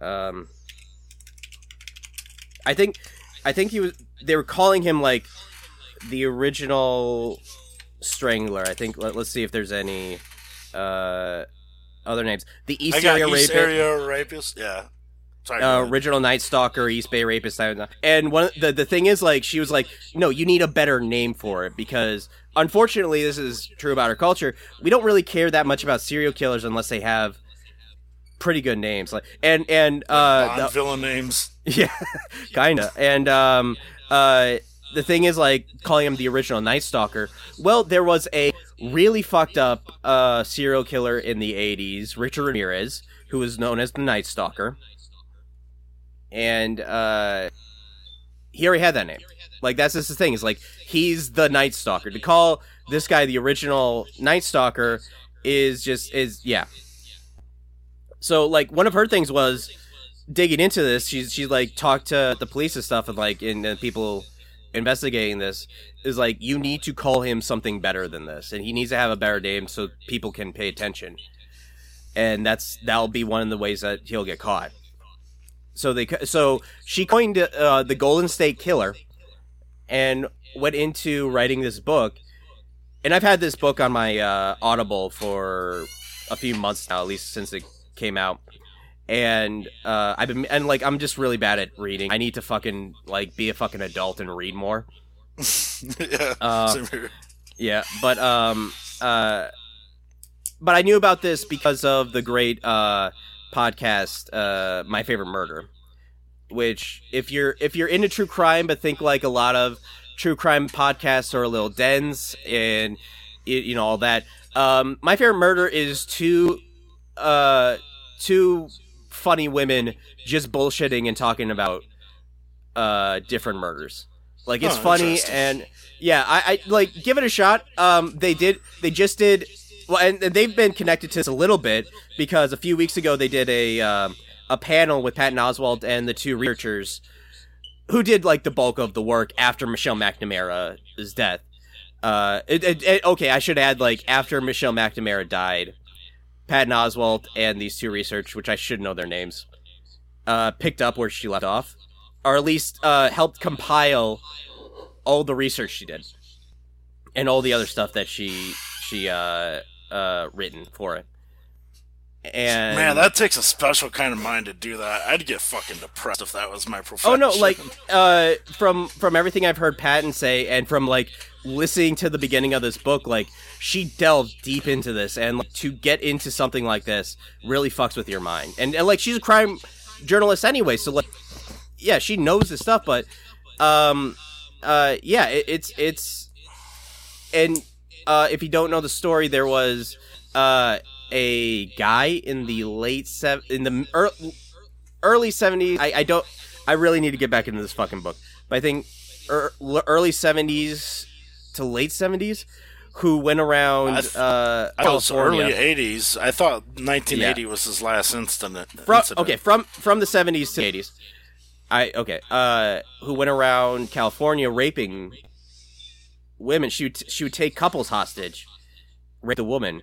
Um, I think I think he was. They were calling him like the original Strangler. I think. Let, us see if there's any uh, other names. The East Area East Rapist, Area Rapist. Yeah. Sorry. uh, original Night Stalker, East Bay Rapist. I don't know. And one the the thing is, like, she was like, "No, you need a better name for it because." Unfortunately, this is true about our culture. We don't really care that much about serial killers unless they have pretty good names. Like and and uh, the- villain names. Yeah, kinda. And um, uh, the thing is, like calling him the original Night Stalker. Well, there was a really fucked up uh, serial killer in the '80s, Richard Ramirez, who was known as the Night Stalker, and uh, he already had that name. Like that's just the thing. Is like he's the Night Stalker. To call this guy, the original Night Stalker, is just is yeah. So like one of her things was digging into this. She's she's like talked to the police and stuff, and like and, and people investigating this is like you need to call him something better than this, and he needs to have a better name so people can pay attention. And that's that'll be one of the ways that he'll get caught. So they so she coined uh, the Golden State Killer, and went into writing this book. And I've had this book on my uh, Audible for a few months now, at least since it came out. And uh, I've been and like I'm just really bad at reading. I need to fucking like be a fucking adult and read more. yeah. Uh. Yeah, but um uh but I knew about this because of the great uh podcast uh My Favorite Murder, which if you're if you're into true crime but think like a lot of true crime podcasts are a little dense and you know all that. Um My Favorite Murder is two uh two funny women just bullshitting and talking about uh different murders. Like it's Oh, funny and yeah, I, I like give it a shot. Um, they did. They just did. Well, and, and they've been connected to this a little bit because a few weeks ago they did a um, a panel with Patton Oswalt and the two researchers who did like the bulk of the work after Michelle McNamara's death. Uh, it, it, it- okay, I should add like after Michelle McNamara died, Patton Oswalt and these two research, which I should know their names, uh, picked up where she left off, or at least uh, helped compile all the research she did and all the other stuff that she she uh uh written for it. And Man, that takes a special kind of mind to do that. I'd get fucking depressed if that was my profession. Oh no, like uh from from everything I've heard Patton say and from like listening to the beginning of this book, like she delved deep into this and like, to get into something like this really fucks with your mind. And, and like she's a crime journalist anyway, so like yeah, she knows this stuff, but um uh yeah, it, it's it's and uh if you don't know the story, there was uh a guy in the late sev- in the ear- early 70s I, I don't i really need to get back into this fucking book but i think er, early 70s to late 70s who went around I th- uh I was early '80s. I thought 1980 was his last incident. from incident. okay from from the 70s to 80s i okay uh who went around california raping women she would, she would take couples hostage rape the woman.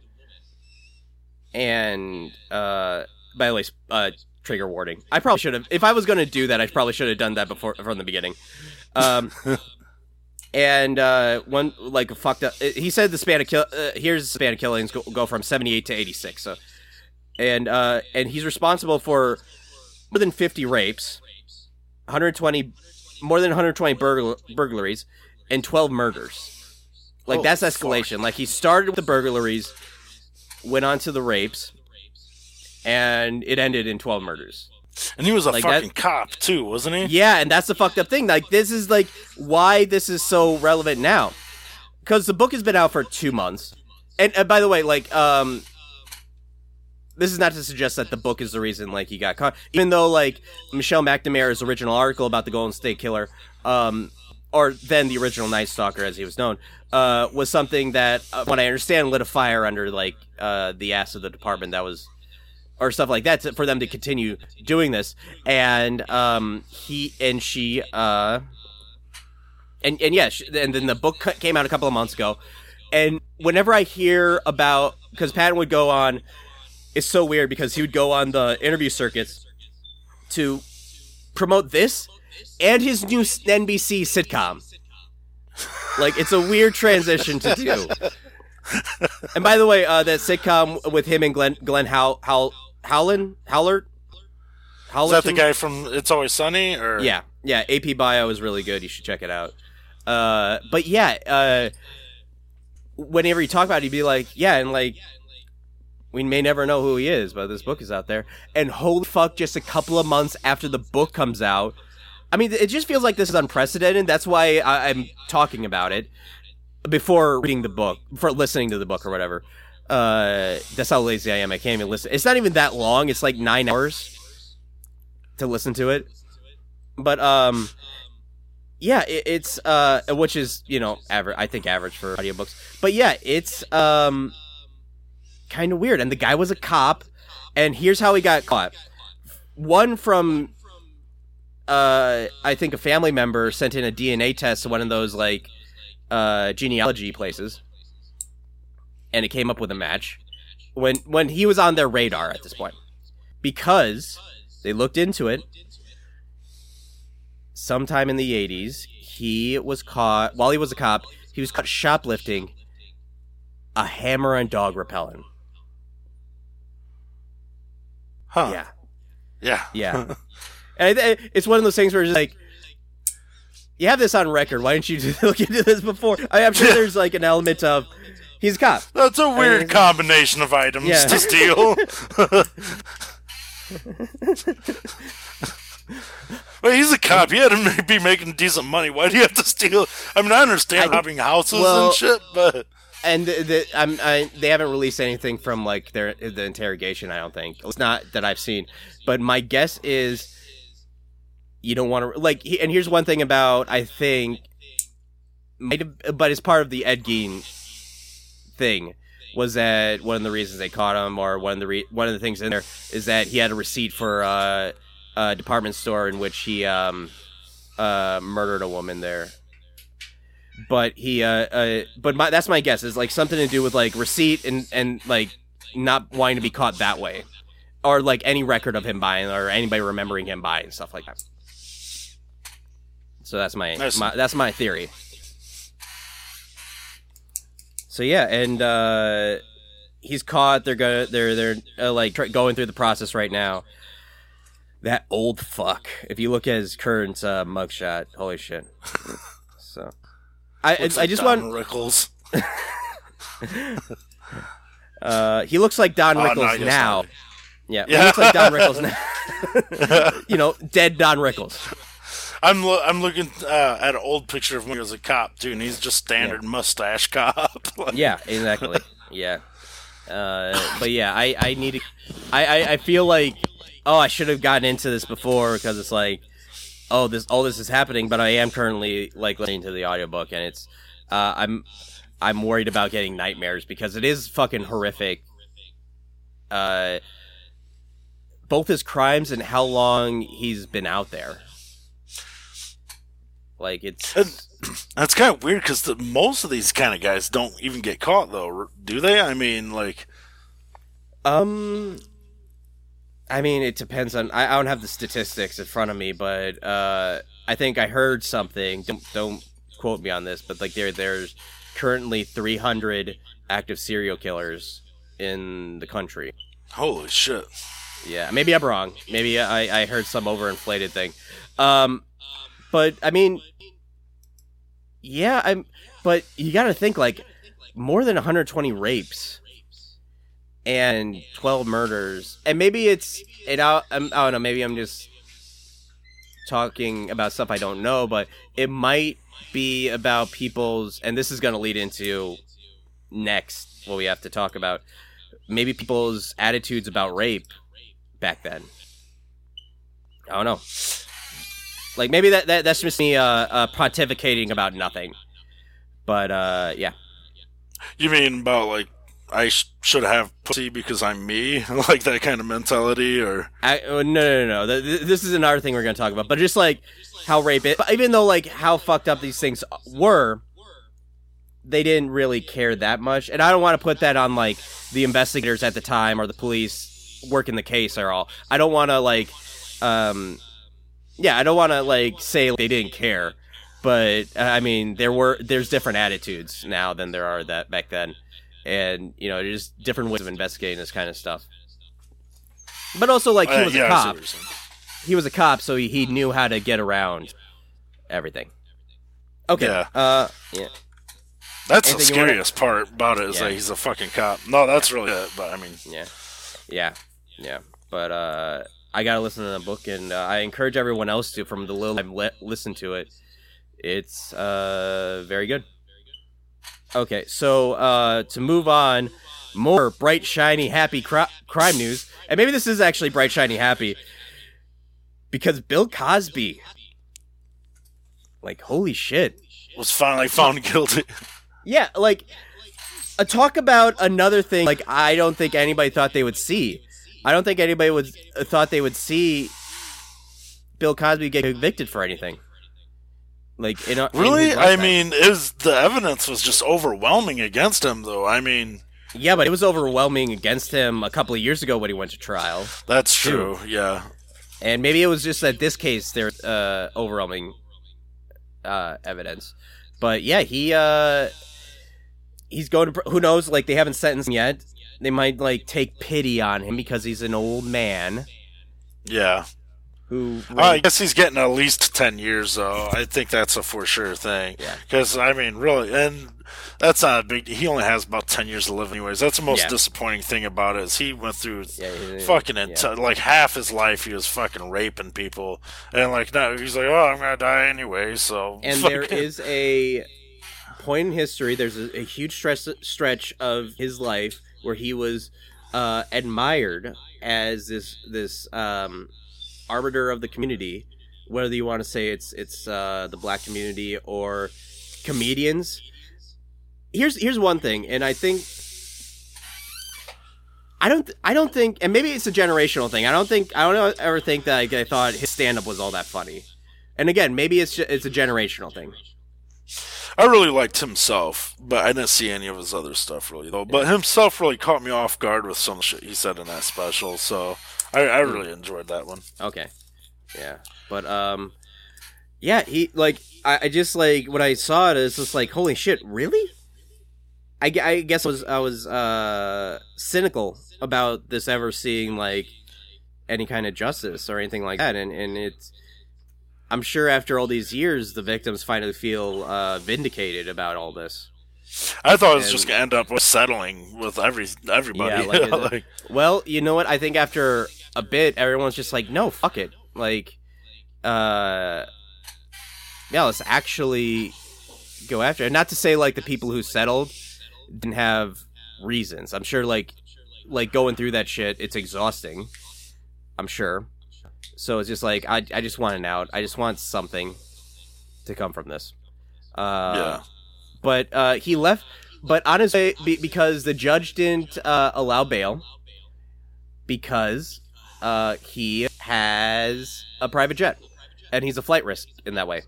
And uh by the way uh trigger warning. I probably should have if i was going to do that i probably should have done that before from the beginning. Um and uh one like fucked up he said the span of kill uh, here's the span of killings go, go from 78 to 86 so. And uh and he's responsible for more than 50 rapes 120 more than 120 burgl- burglaries and 12 murders like Oh, that's fuck. escalation like he started with the burglaries went on to the rapes and it ended in 12 murders and he was a like fucking that- cop too, wasn't he? yeah, and that's the fucked up thing. Like this is like why this is so relevant now. Cuz the book has been out for 2 months. And, and by the way, like um this is not to suggest that the book is the reason like he got caught. Even though like Michelle McNamara's original article about the Golden State Killer um or then the original Night Stalker as he was known uh was something that uh, what I understand lit a fire under like uh the ass of the department that was or stuff like that to, for them to continue doing this. And um he and she uh and and yeah and then the book came out a couple of months ago. And whenever i hear about because patton would go on it's so weird because he would go on the interview circuits to promote this and his new nbc sitcom like it's a weird transition to do and by the way uh that sitcom with him and glenn glenn How How Howland Howlert Is that the guy from It's Always Sunny? Or Yeah, yeah. AP Bio is really good. You should check it out. Uh, but yeah, uh, whenever you talk about it, you'd be like, yeah, and like, we may never know who he is, but this book is out there. And holy fuck, just a couple of months after the book comes out, I mean, it just feels like this is unprecedented. That's why I, I'm talking about it before reading the book, for listening to the book or whatever. Uh, that's how lazy I am. I can't even listen. It's not even that long. It's like nine hours to listen to it. But um, yeah, it, it's uh, which is you know average. I think average for audiobooks, but yeah, it's um, kind of weird. And the guy was a cop, and here's how he got caught. One from uh, I think a family member sent in a DNA test to one of those like uh, genealogy places, and it came up with a match. When when he was on their radar at this point, because they looked into it. Sometime in the '80s, he was caught while he was a cop. He was caught shoplifting a hammer and dog repellent. Huh. Yeah, Yeah. yeah. and it's one of those things where it's like, you have this on record. Why didn't you look into this before? I, I'm sure there's like an element of he's a cop. That's a weird mean- combination of items Yeah. to steal. well, he's a cop. He had to be making decent money. Why do you have to steal? I mean, I understand I- robbing houses well- and shit, but and the, the, I'm, I, they haven't released anything from like their the interrogation. I don't think it's not that I've seen, but my guess is you don't want to like. And here's one thing about I think, might have, but it's part of the Ed Gein thing was that one of the reasons they caught him, or one of the re- one of the things in there is that he had a receipt for uh, a department store in which he um, uh, murdered a woman there but he uh, uh but my that's my guess is like something to do with like receipt and and like not wanting to be caught that way or like any record of him buying or anybody remembering him buying stuff like that so that's my, Nice. my that's my theory so yeah and uh he's caught they're gonna they're they're uh, like tr- going through the process right now that old fuck if you look at his current uh mugshot holy shit so I, I, looks I just Don want Rickles. Uh, he looks like Don Oh, no, Rickles does now. Yeah, Yeah. he looks like Don Rickles now. you know, dead Don Rickles. I'm lo- I'm looking uh, at an old picture of when he was a cop too, and he's just standard mustache cop. Like, Yeah, exactly. Yeah. Uh, but yeah, I I need to. I, I I feel like oh I should have gotten into this before because it's like oh this all this is happening, but I am currently like listening to the audiobook and it's uh, I'm I'm worried about getting nightmares because it is fucking horrific. Uh, both his crimes and how long he's been out there. Like it's And that's kind of weird because most of these kind of guys don't even get caught, though, do they? I mean, like, Um, I mean, it depends on. I, I don't have the statistics in front of me, but uh, I think I heard something. Don't don't quote me on this, but like there there's currently 300 active serial killers in the country. holy shit. Yeah, maybe I'm wrong. Maybe I, I heard some overinflated thing. Um, but I mean, yeah, I'm. But you got to think like more than 120 rapes and 12 murders, and maybe it's it. I, I'm, I don't know. Maybe I'm just talking about stuff I don't know, but it might be about people's. And this is going to lead into next what we have to talk about. Maybe people's attitudes about rape back then. I don't know. Like maybe that, that that's just me uh, uh pontificating about nothing. But uh yeah. You mean about, like, I sh- should have pussy because I'm me? like that kind of mentality? Or, I, oh, no no no no. Th- th- This is another thing we're going to talk about. But just like how rape it but even though like how fucked up these things were they didn't really care that much. And I don't want to put that on like the investigators at the time or the police working the case or all. I don't want to like um yeah, I don't want to like say they didn't care, but uh, I mean there were there's different attitudes now than there are that back then, and you know there's different ways of investigating this kind of stuff. But also like he Uh, was yeah, a cop, what you're saying. he was a cop, so he, he knew how to get around everything. Okay. Yeah. Uh, yeah. That's the Anything wanna- scariest part about it is Yeah. that he's a fucking cop. No, that's really it. But I mean, Yeah, yeah, yeah. But uh, I gotta listen to the book, and uh, I encourage everyone else to. From the little I've le- listened to it, it's uh very good. Okay, so uh, to move on, more bright, shiny, happy cri- crime news, and maybe this is actually bright, shiny, happy, because Bill Cosby Like holy shit. Was finally found guilty. Yeah, like uh, talk about another thing. Like I don't think anybody thought they would see. I don't think anybody would uh, thought they would see Bill Cosby get convicted for anything. Like in, a, in Really? his I mean, is the evidence was just overwhelming against him, though. I mean, yeah, but it was overwhelming against him a couple of years ago when he went to trial, that's true. Yeah. and maybe it was just that this case there's uh, overwhelming uh, evidence. But yeah, he uh, he's going to. Who knows? Like they haven't sentenced him yet. They might like take pity on him because he's an old man Yeah. who. Uh, I guess he's getting at least 10 years, though. I think that's a for sure thing. Yeah. Because, I mean, really, and that's not a big He only has about 10 years to live, anyways. That's the most Yeah. disappointing thing about it is he went through Yeah, he- fucking, yeah. enti- like, half his life he was fucking raping people. And, like, now he's like, oh, I'm to die anyway, so. and fuck there is a point in history. There's a, a huge stress, stretch of his life where he was uh, admired as this this um, arbiter of the community. Whether you want to say it's it's uh, the black community or comedians. Here's here's one thing, and I think I don't I don't think, and maybe it's a generational thing. I don't think I don't ever think that like, I thought his stand up was all that funny. And again, maybe it's it's a generational thing. I really liked himself, but I didn't see any of his other stuff really though. But himself really caught me off guard with some shit he said in that special, so I, I Hmm. really enjoyed that one. Okay. Yeah. But um yeah, he like I, I just like when I saw it it's just like holy shit, really? I, I guess I was I was uh cynical about this ever seeing like any kind of justice or anything like that and and it's I'm sure after all these years the victims finally feel uh vindicated about all this. I thought it was And- just gonna end up with settling with every everybody. Yeah, like, Like, Well, you know what? I think after a bit, everyone's just like, no, fuck it. Like, uh, yeah, let's actually go after it. Not to say like the people who settled didn't have reasons. I'm sure like like going through that shit, it's exhausting. I'm sure. So it's just like I I just want an out. I just want something to come from this. Uh, yeah, but uh, he left. But honestly, be, because the judge didn't uh, allow bail, because uh, he has a private jet, and he's a flight risk in that way.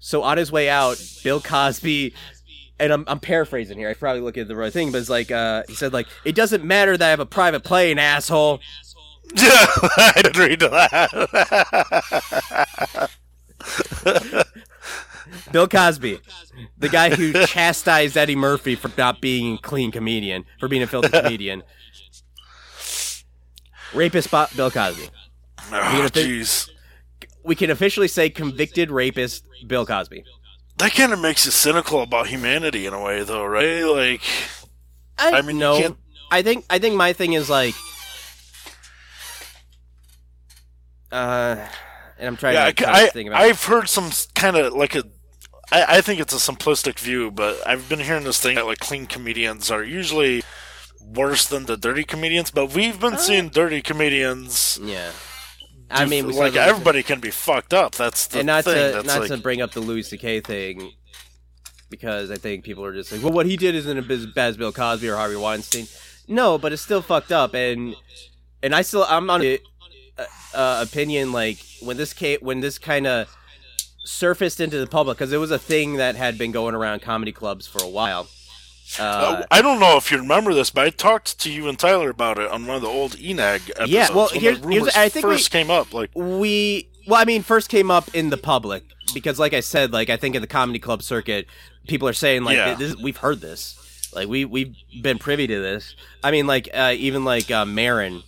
So on his way out, Bill Cosby, and I'm, I'm paraphrasing here. I probably look at the right thing, but it's like uh, he said, like it doesn't matter that I have a private plane, asshole. I did read that. Bill Cosby, the guy who chastised Eddie Murphy for not being a clean comedian, for being a filthy comedian. Rapist Bill Cosby. oh, jeez, We can officially say convicted rapist Bill Cosby. that kind of makes you cynical about humanity in a way, though, right? Like, I, I mean, no. I think I think my thing is like, uh, and I'm trying yeah, to, I, to think about. I, have heard some kind of like a. I, I think it's a simplistic view, but I've been hearing this thing that like clean comedians are usually worse than the dirty comedians. But we've been seeing dirty comedians. yeah. I mean, like everybody can be fucked up. That's the and not thing. to That's not like, to bring up the Louis C.K. thing because I think people are just like, well, what he did isn't as bad as Bill Cosby or Harvey Weinstein. No, but it's still fucked up, and and I still I'm on the uh, uh, opinion like when this came when this kind of surfaced into the public because it was a thing that had been going around comedy clubs for a while. Uh, Uh, I don't know if you remember this, but I talked to you and Tyler about it on one of the old Enag episodes. Yeah, well, when here's- the here's- I think we- first came up. Like, we well i mean first came up in the public because like i said like i think in the comedy club circuit people are saying like Yeah. this, we've heard this like we we've been privy to this i mean like uh, even like uh, Maron,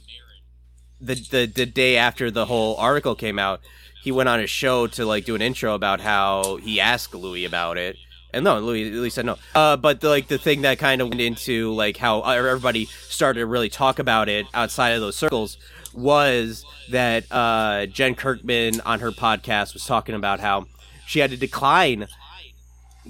the, the the day after the whole article came out he went on his show to like do an intro about how he asked louis about it. And no louis louis said no uh, but the, like the thing that kind of went into like how everybody started to really talk about it outside of those circles was that uh, Jen Kirkman on her podcast was talking about how she had to decline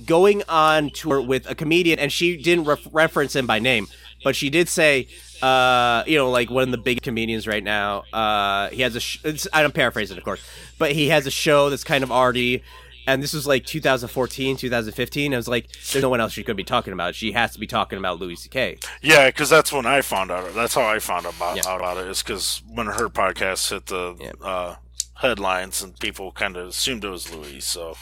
going on tour with a comedian, and she didn't ref- reference him by name, but she did say, uh, you know, like one of the big comedians right now. Uh, he has a, sh- it's, I'm paraphrasing, of course, but he has a show that's kind of arty. and this was like 2014, 2015. I was like, there's no one else she could be talking about. She has to be talking about Louis C.K. Yeah, because that's when I found out. That's how I found out about, Yeah. out about it. Is because when her podcast hit the Yeah. uh, headlines and people kind of assumed it was Louis. So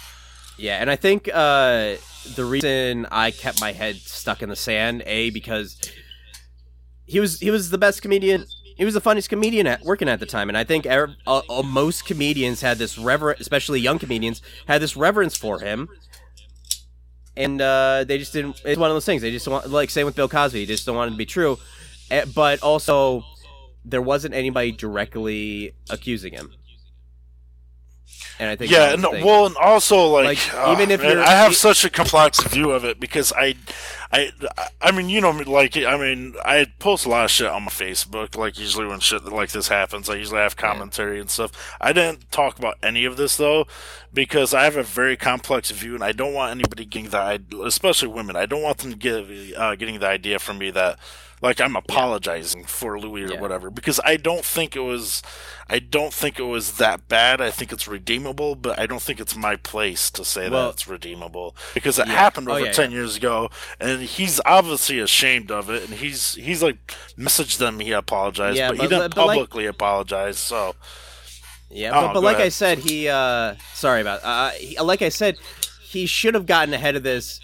Yeah, and I think uh, the reason I kept my head stuck in the sand, a because he was he was the best comedian. He was the funniest comedian at working at the time, and I think er, uh, most comedians had this reverence, especially young comedians, had this reverence for him. And uh, they just didn't. It's one of those things. They just want, like same with Bill Cosby. They just don't want it to be true. Eh, But also, there wasn't anybody directly accusing him. And I think yeah, no, thing. well, and also like, Like, uh, even if man, I have such a complex view of it because I, I, I mean, you know, like, I mean, I post a lot of shit on my Facebook. Like, usually when shit like this happens, I usually have commentary and stuff. I didn't talk about any of this though because I have a very complex view, and I don't want anybody getting that, especially women. I don't want them to get uh, getting the idea from me that. Like I'm apologizing for Louis or Yeah. whatever because I don't think it was, I don't think it was that bad. I think it's redeemable, but I don't think it's my place to say Well- that it's redeemable because it happened Oh, over yeah, ten yeah. years ago, and he's obviously ashamed of it, and he's he's like messaged them he apologized, Yeah, but, he but- didn't but- but like- publicly apologize. So Yeah, Oh, but, but like I said, he uh sorry about uh he, like I said, he should have gotten ahead of this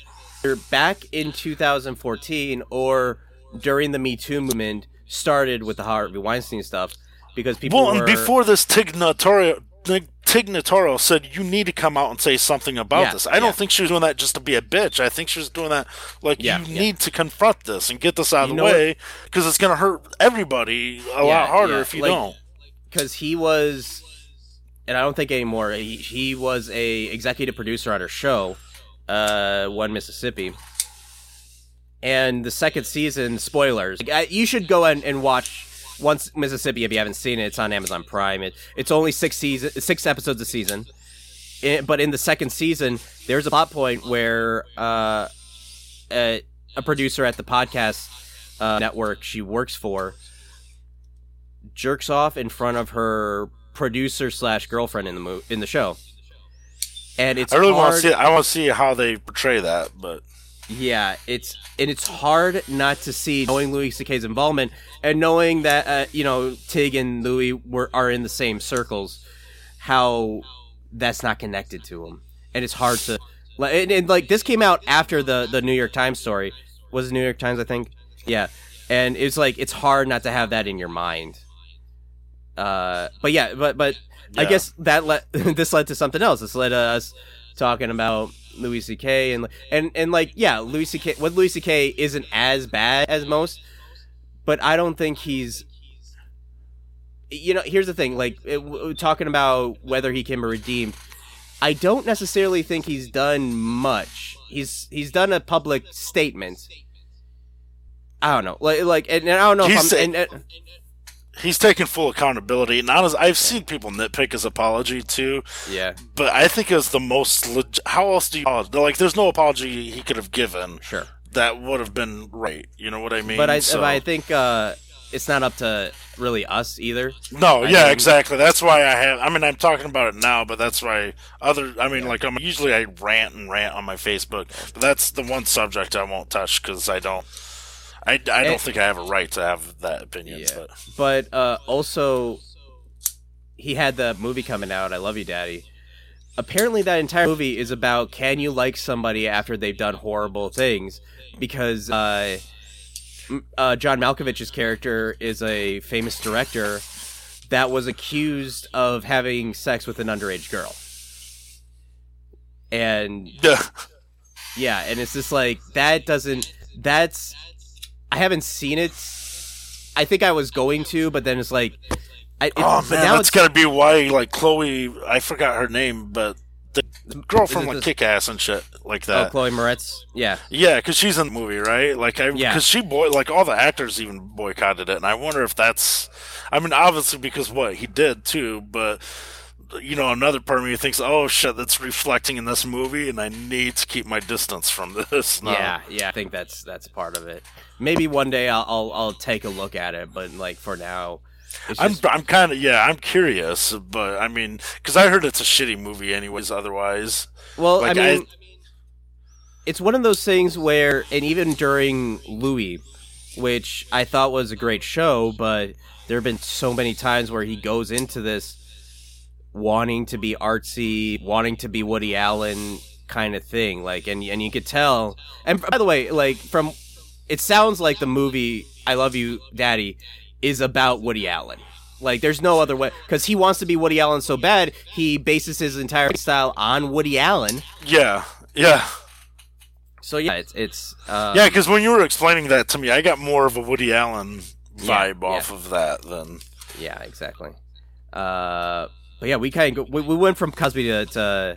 back in 2014 or during the Me Too movement started with the Harvey Weinstein stuff because people well, were and before this, Tig Notaro, said you need to come out and say something about Yeah, this. I don't think she was doing that just to be a bitch. I think she was doing that like Yeah, you yeah. need to confront this and get this out of You the way because it's going to hurt everybody a Yeah, lot harder yeah, if you like- don't. because he was and I don't think anymore he, he was a executive producer on her show uh One Mississippi and the second season spoilers. Like, I, you should go and, and watch once Mississippi if you haven't seen it. It's on Amazon Prime. It, it's only six season six episodes a season. It, but in the second season there's a plot point where uh a, a producer at the podcast uh, network she works for jerks off in front of her producer slash girlfriend in the mo- in the show, and it's I really want to see. I want to see how they portray that, but Yeah, it's and it's hard not to see knowing Louis C.K.'s involvement and knowing that uh, you know Tig and Louis were are in the same circles, how that's not connected to him, and it's hard to like and, and like this came out after the the New York Times story was it New York Times I think yeah, and it's like it's hard not to have that in your mind. Uh, but yeah, but but I guess that led this led to something else. This led to us talking about Louis C.K. and and and like yeah, Louis C.K. What Louis C.K. isn't as bad as most, but I don't think he's. You know, here's the thing. Like it, talking about whether he can be redeemed, I don't necessarily think he's done much. He's he's done a public statement. I don't know, like like, and, and I don't know if I'm. And, and, he's taking full accountability. And honest, I've seen people nitpick his apology too, yeah, but I think it was the most. Leg- how else do you like? There's no apology he could have given sure. that would have been right. You know what I mean? But I, So- but I think uh, it's not up to really us either. No, I yeah, mean- exactly. That's why I have. I mean, I'm talking about it now, but that's why other. I mean, like I'm usually I rant and rant on my Facebook, but that's the one subject I won't touch because I don't. I, I don't And- think I have a right to have that opinion. Yeah. But But uh, also, he had the movie coming out. I love you, Daddy. Apparently, that entire movie is about can you like somebody after they've done horrible things? Because uh, uh, John Malkovich's character is a famous director that was accused of having sex with an underage girl. And yeah, yeah, and it's just like that doesn't. That's I haven't seen it. I think I was going to, but then it's like, I, it, oh man, now that's it's got to be why. Like Chloe, I forgot her name, but the, girl from like Kick Ass and shit like that. oh. Chloe Moretz. Yeah, Yeah, because she's in the movie, right? Like, I Yeah. because she boy, like all the actors even boycotted it, and I wonder if that's. I mean, obviously because what he did too, but you know, another part of me thinks, oh shit, that's reflecting in this movie, and I need to keep my distance from this. now. yeah, yeah. I think that's that's part of it. Maybe one day I'll, I'll I'll take a look at it, but like for now, It's I'm I'm kind of yeah, I'm curious, but I mean, because I heard it's a shitty movie, anyways. Otherwise, well, like, I I- mean, it's one of those things where, and even during Louis, which I thought was a great show, but there have been so many times where he goes into this wanting to be artsy, wanting to be Woody Allen kind of thing. Like, and and you could tell. And by the way, like from, it sounds like the movie "I Love You, Daddy" is about Woody Allen. Like, there's no other way because he wants to be Woody Allen so bad. He bases his entire style on Woody Allen. yeah, yeah, So yeah, it's it's uh, yeah. Because when you were explaining that to me, I got more of a Woody Allen Yeah, vibe off yeah. of that than yeah, exactly. Uh, but yeah, we kind of we, we went from Cosby to, to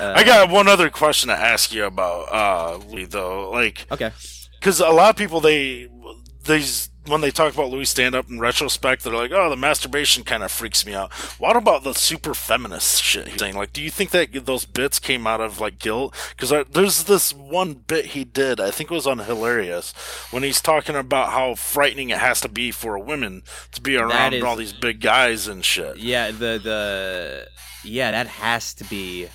uh, I got one other question to ask you about uh Lee though. Like okay. cuz a lot of people they these when they talk about Louis stand up in retrospect, they're like, "Oh, the masturbation kind of freaks me out." What about the super feminist shit he's saying? Like, do you think that those bits came out of like guilt? Because there's this one bit he did, I think it was on Hilarious, when he's talking about how frightening it has to be for a woman to be around is- all these big guys and shit. Yeah, the the yeah, that has to be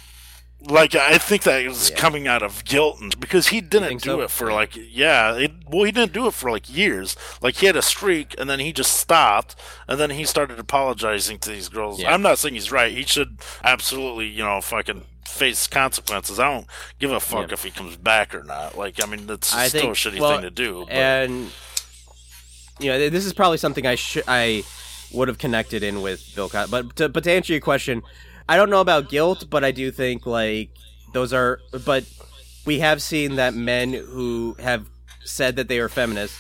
like I think that is Yeah. coming out of guilt and, because he didn't do so? it for like yeah it, well he didn't do it for like years like he had a streak and then he just stopped and then he started apologizing to these girls Yeah. i'm not saying he's right he should absolutely you know fucking face consequences i don't give a fuck Yeah. if he comes back or not like i mean that's I still think a shitty well, thing to do but and you know this is probably something I should I would have connected in with Bill Cosby. But to, but to answer your question, I don't know about guilt, but I do think like those are. But we have seen that men who have said that they are feminists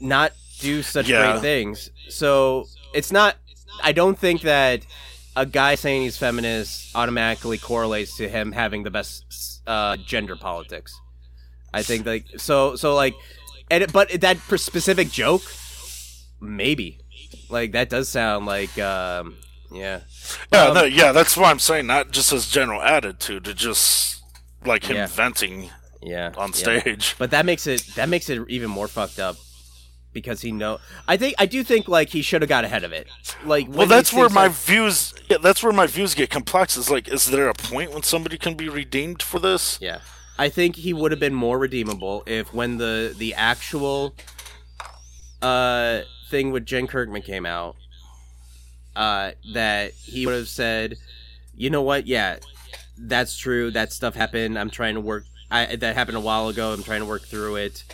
not do such Yeah. great things. So it's not. I don't think that a guy saying he's feminist automatically correlates to him having the best uh, gender politics. I think like so so like, and it, but that specific joke, maybe, like that does sound like um yeah yeah um, no, yeah that's what i'm saying not just his general attitude to just like him Yeah. venting yeah on yeah. stage But that makes it that makes it even more fucked up because he know. I think I do think like he should have got ahead of it. Like Well, that's where my views. Yeah, that's where my views get complex. Is like, is there a point when somebody can be redeemed for this? Yeah. I think he would have been more redeemable if when the the actual uh thing with Jen Kirkman came out, uh that he would have said, "You know what? Yeah, that's true. That stuff happened. I'm trying to work I that happened a while ago. I'm trying to work through it."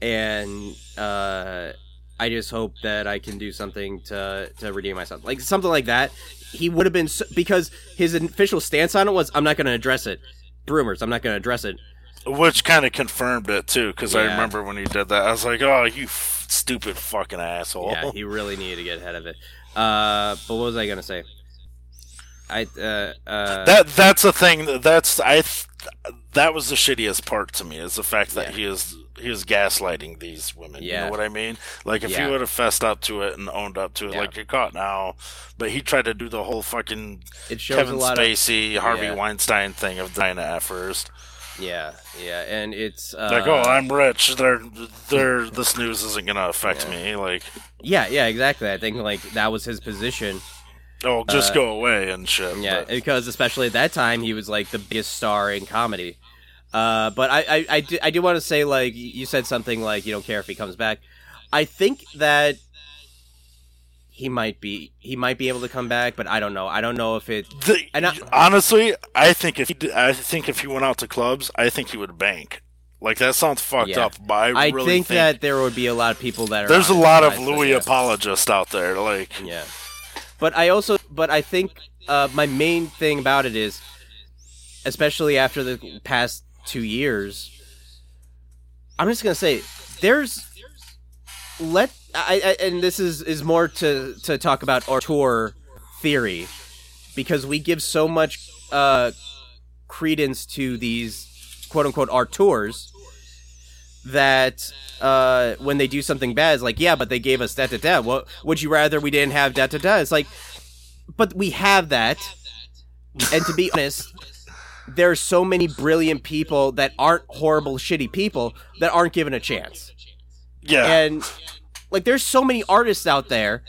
And uh I just hope that I can do something to to redeem myself. Like something like that. He would have been so, because his official stance on it was I'm not going to address it rumors. I'm not going to address it. Which kind of confirmed it too, because I remember when he did that, I was like, "Oh, you f- stupid fucking asshole!" Yeah, he really needed to get ahead of it. Uh, but what was I going to say? I uh, uh, that that's a thing. That's I. Th- that was the shittiest part to me is the fact that Yeah. he is he is gaslighting these women. Yeah. You know what I mean? Like if Yeah. he would have fessed up to it and owned up to it, Yeah. like you're caught now. But he tried to do the whole fucking it shows Kevin a lot Spacey, Harvey Yeah. Weinstein thing of dying at first. Yeah, yeah, and it's uh, Like, oh, I'm rich. They're, they're, this news isn't gonna affect me. Like, yeah, yeah, exactly. I think like that was his position. oh, just Uh, go away and shit. Yeah, But- because especially at that time he was like the biggest star in comedy. Uh, but I, I, I do, I do want to say like you said something like you don't care if he comes back. I think that he might be he might be able to come back, but I don't know. I don't know if it. The, And I- honestly, I think if he, did- I think if he went out to clubs, I think he would bank. Like that sounds fucked Yeah. up, but I, I really think, that there would be a lot of people that are. there's a lot of Louis yeah. apologists out there. Like, Yeah, but I also, but I think uh, my main thing about it is, especially after the past two years, I'm just gonna say there's let I, I and this is is more to to talk about auteur theory because we give so much uh credence to these quote unquote auteurs that uh, when they do something bad, it's like, yeah, but they gave us da da da. What would you rather we didn't have da da da? It's like, but we have that. And to be honest, there are so many brilliant people that aren't horrible, shitty people that aren't given a chance. yeah, And like, there's so many artists out there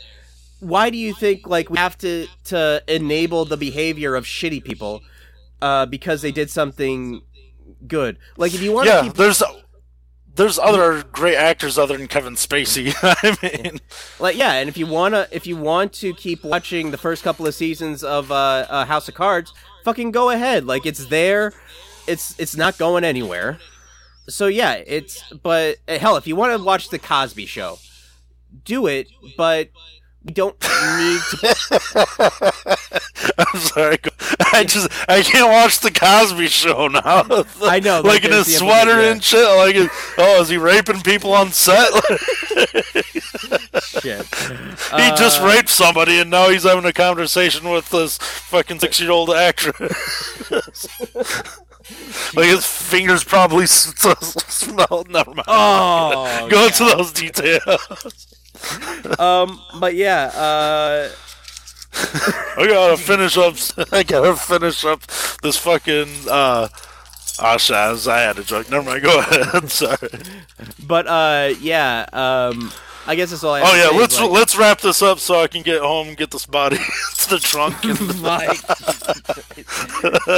why do you think like we have to to enable the behavior of shitty people uh, because they did something good? Like if you want yeah, to keep there's there's other great actors other than Kevin Spacey. I mean, like yeah, and if you wanna if you want to keep watching the first couple of seasons of uh, uh, House of Cards, fucking go ahead. Like it's there, it's it's not going anywhere. So yeah, it's but hell, if you want to watch the Cosby Show, do it. But we don't need to. I'm sorry. I just I can't watch the Cosby Show now. I know, like like, in his sweater and shit. Like, oh, is he raping people on set? Shit. he just Uh, raped somebody, and now he's having a conversation with this fucking six-year-old actress. like his fingers probably smell. Never mind. Oh, Go into those details. Um, but yeah, uh, I gotta finish up. I gotta finish up this fucking. uh Ah, Shaz, I had a joke. Never mind. Go ahead. Sorry. but uh, yeah, um, I guess that's all I. Have Oh to yeah, say let's like, let's wrap this up so I can get home and get this body to the trunk. And Mike.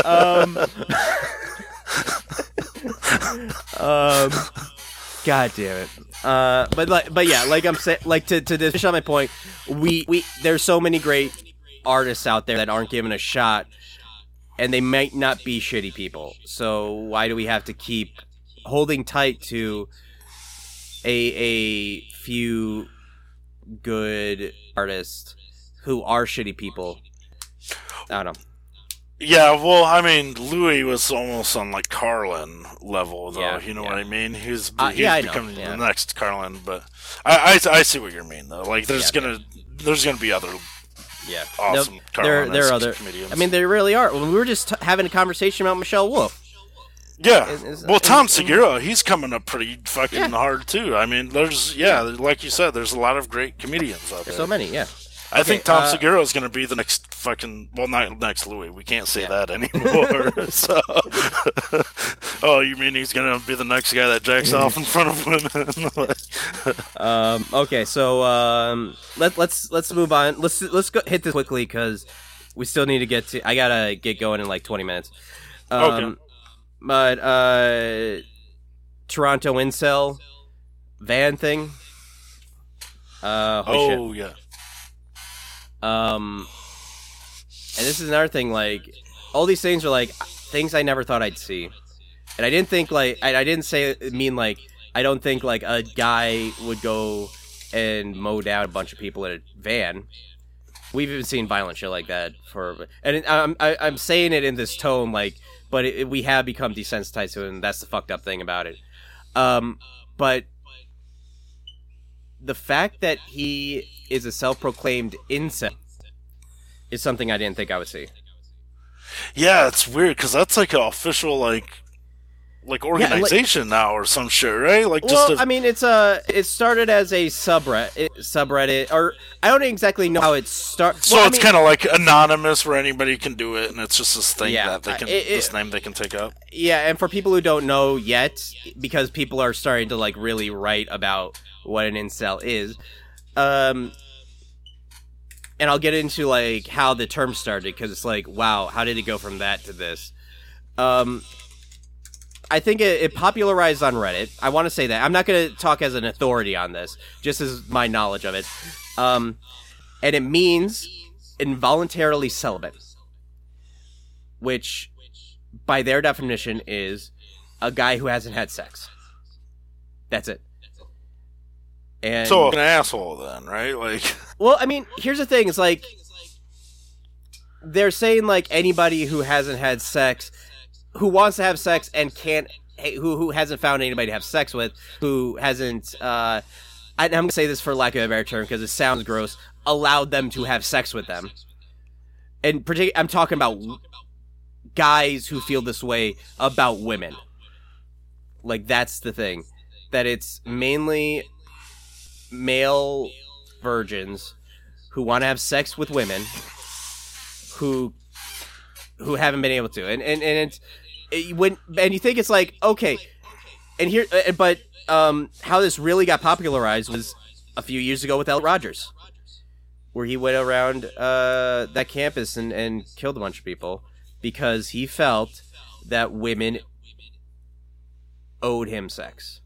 um, um, God damn it. Uh, but like, but yeah, like I'm saying, like to to finish on my point, we we there's so many great artists out there that aren't given a shot, and they might not be shitty people. So why do we have to keep holding tight to a a few good artists who are shitty people? I don't know. Yeah, well, I mean, Louis was almost on like Carlin level, though. Yeah, you know yeah. what I mean? He's Uh, he's yeah, becoming the next Carlin, but I, I I see what you mean though. Like, there's gonna there's gonna be other Yeah, Awesome No, there, there are other. comedians. I mean, there really are. When we were just t- having a conversation about Michelle Wolf. Yeah. Is- is- well, Tom is- Segura, he's coming up pretty fucking hard too. I mean, there's yeah, like you said, there's a lot of great comedians out there. So many, yeah. I think Tom uh, Segura is going to be the next fucking well, not next Louis. We can't say Yeah. that anymore. so, oh, you mean he's going to be the next guy that jacks off in front of women? Um, okay, so um, let let's let's move on. Let's let's go hit this quickly because we still need to get to. I gotta get going in like twenty minutes. Um, Okay. But uh, Toronto incel van thing. Uh, holy shit. oh yeah. Um, and this is another thing. Like, all these things are like things I never thought I'd see, and I didn't think like I, I didn't say mean like I don't think like a guy would go and mow down a bunch of people in a van. We've even seen violent shit like that for, and I'm I, I'm saying it in this tone like, but it- we have become desensitized to it, and that's the fucked up thing about it. Um, but the fact that he is a self-proclaimed incel is something I didn't think I would see. Yeah, it's weird because that's like an official like like like- organization now or some shit, right? Like just Well, a, I mean, it's a it started as a subreddit, subreddit, or I don't exactly know how it started. so it's kind of like anonymous where anybody can do it, and it's just this thing Yeah, that they can it- it- this name they can take up. yeah, and for people who don't know yet, because people are starting to like really write about what an incel is, um, and I'll get into like how the term started because it's like, wow, how did it go from that to this? Um, I think it, it popularized on Reddit. I want to say that I'm not going to talk as an authority on this, just as my knowledge of it. Um, and it means involuntarily celibate, which, by their definition, is a guy who hasn't had sex. That's it. And So an asshole then, right? Like well, I mean, here's the thing: it's like they're saying like anybody who hasn't had sex, who wants to have sex and can't, who who hasn't found anybody to have sex with, who hasn't. uh I, I'm gonna say this for lack of a better term because it sounds gross. Allowed them to have sex with them, and partic- I'm talking about guys who feel this way about women. Like that's the thing, that it's mainly male virgins who want to have sex with women who who haven't been able to and and, and it's it, when and you think it's like okay and here uh, but um how this really got popularized was a few years ago with El Rogers where he went around uh, that campus and, and killed a bunch of people because he felt that women owed him sex.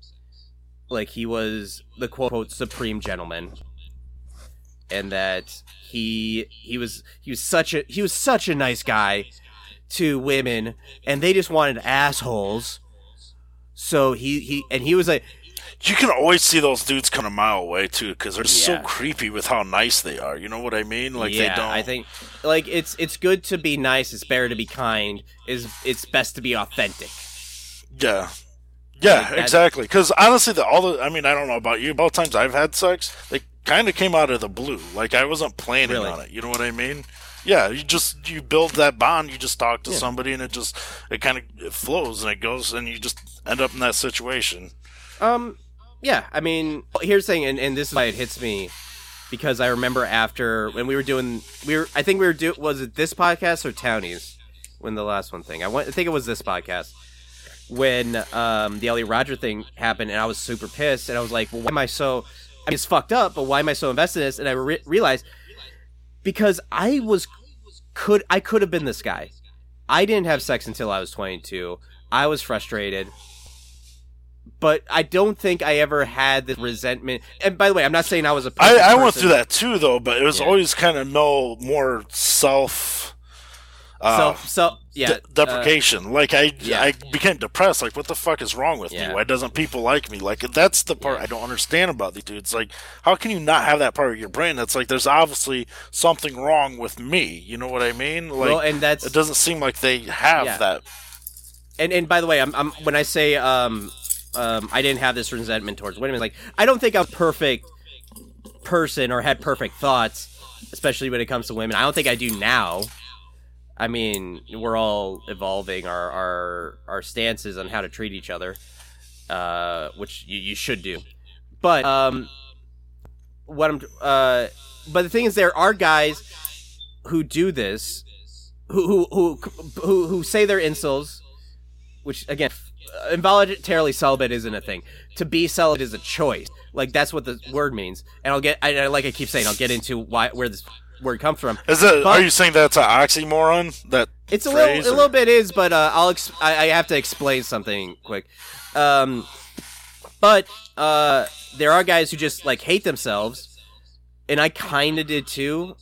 Like he was the quote unquote supreme gentleman. And that he he was he was such a he was such a nice guy to women and they just wanted assholes. So he, he and he was like You can always see those dudes come a mile away too, because they're so creepy with how nice they are. You know what I mean? Like yeah, they don't. I think like it's it's good to be nice, it's better to be kind, is it's best to be authentic. Yeah. Yeah, Like exactly. Because honestly, the, all the I mean, I don't know about you, the times I've had sex, they kind of came out of the blue. Like I wasn't planning Really? on it. You know what I mean? Yeah, you just you build that bond. You just talk to Yeah. somebody, and it just it kind of it flows and it goes, and you just end up in that situation. Um, yeah, I mean, here's the thing, and, and this is why it hits me because I remember after when we were doing, we were, I think we were do, was it this podcast or Townies when the last one thing? I went, I think it was this podcast when um the Elliot Rodger thing happened, and I was super pissed, and I was like, well, why am I so? I mean, it's fucked up, but why am I so invested in this? And I re- realized because I was could I could have been this guy. I didn't have sex until I was 22. I was frustrated but I don't think I ever had the resentment. And by the way, I'm not saying I was a. I, went through that too, though, but it was Yeah. always kind of no more self. Uh, So, so yeah, de- deprecation. like I, yeah. I became depressed. Like, what the fuck is wrong with Yeah. me? Why doesn't people like me? Like, that's the part Yeah. I don't understand about these dudes. Like, how can you not have that part of your brain? That's like, there's obviously something wrong with me. You know what I mean? Like, well, and that's it doesn't seem like they have that. and and by the way, I'm, I'm when I say um um I didn't have this resentment towards women, like I don't think I'm perfect person or had perfect thoughts, especially when it comes to women. I don't think I do now. I mean, we're all evolving our our our stances on how to treat each other, uh, which you, you should do. But um, what I'm uh, but the thing is, there are guys who do this, who who who who, who say they're incels, which again, involuntarily celibate isn't a thing. To be celibate is a choice. Like that's what the word means. And I'll get, I, I- like I keep saying, I'll get into why where this word comes from. Is it? But- are you saying that's an oxymoron? That It's a little, a little bit is, but uh, I'll, ex- I, I have to explain something quick. Um, but uh, there are guys who just like hate themselves, and I kind of did too,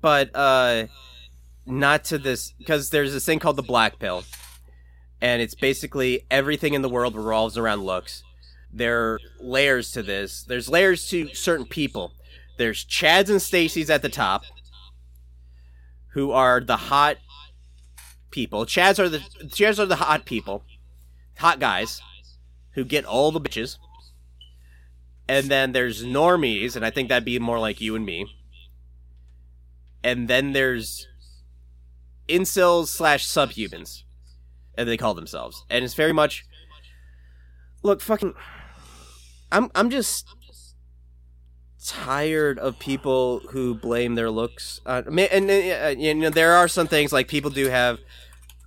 but uh, not to this because there's this thing called the black pill, and it's basically everything in the world revolves around looks. There are layers to this. There's layers to certain people. There's Chads and Stacy's at the top, who are the hot people. Chads are the Chads are the hot people, hot guys, who get all the bitches. And then there's normies, and I think that'd be more like you and me. And then there's incels slash subhumans, and they call themselves. And it's very much, look, fucking, I'm I'm just tired of people who blame their looks. Uh, and uh, you know, there are some things like people do have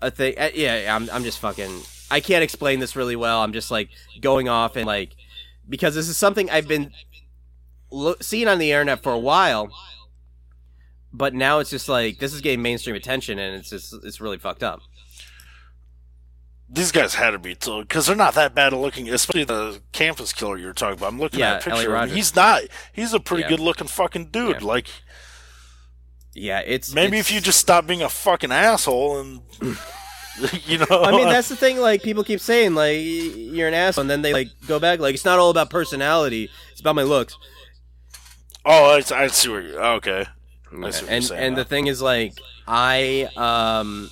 a thing. Uh, yeah, I'm I'm just fucking. I can't explain this really well. I'm just like going off and like because this is something I've been lo- seeing on the internet for a while. But now it's just like this is getting mainstream attention, and it's just it's really fucked up. These guys had to be told because they're not that bad looking, especially the campus killer you're talking about. I'm looking Yeah, at a picture. of him. He's not. He's a pretty Yeah. good looking fucking dude. Yeah. Like Yeah, it's maybe it's- if you just stop being a fucking asshole and you know. I mean, that's the thing. Like people keep saying, like you're an asshole, and then they like go back, like it's not all about personality; it's about my looks. oh, I, I see where you. Okay. I see what you're and and the thing is, like I um,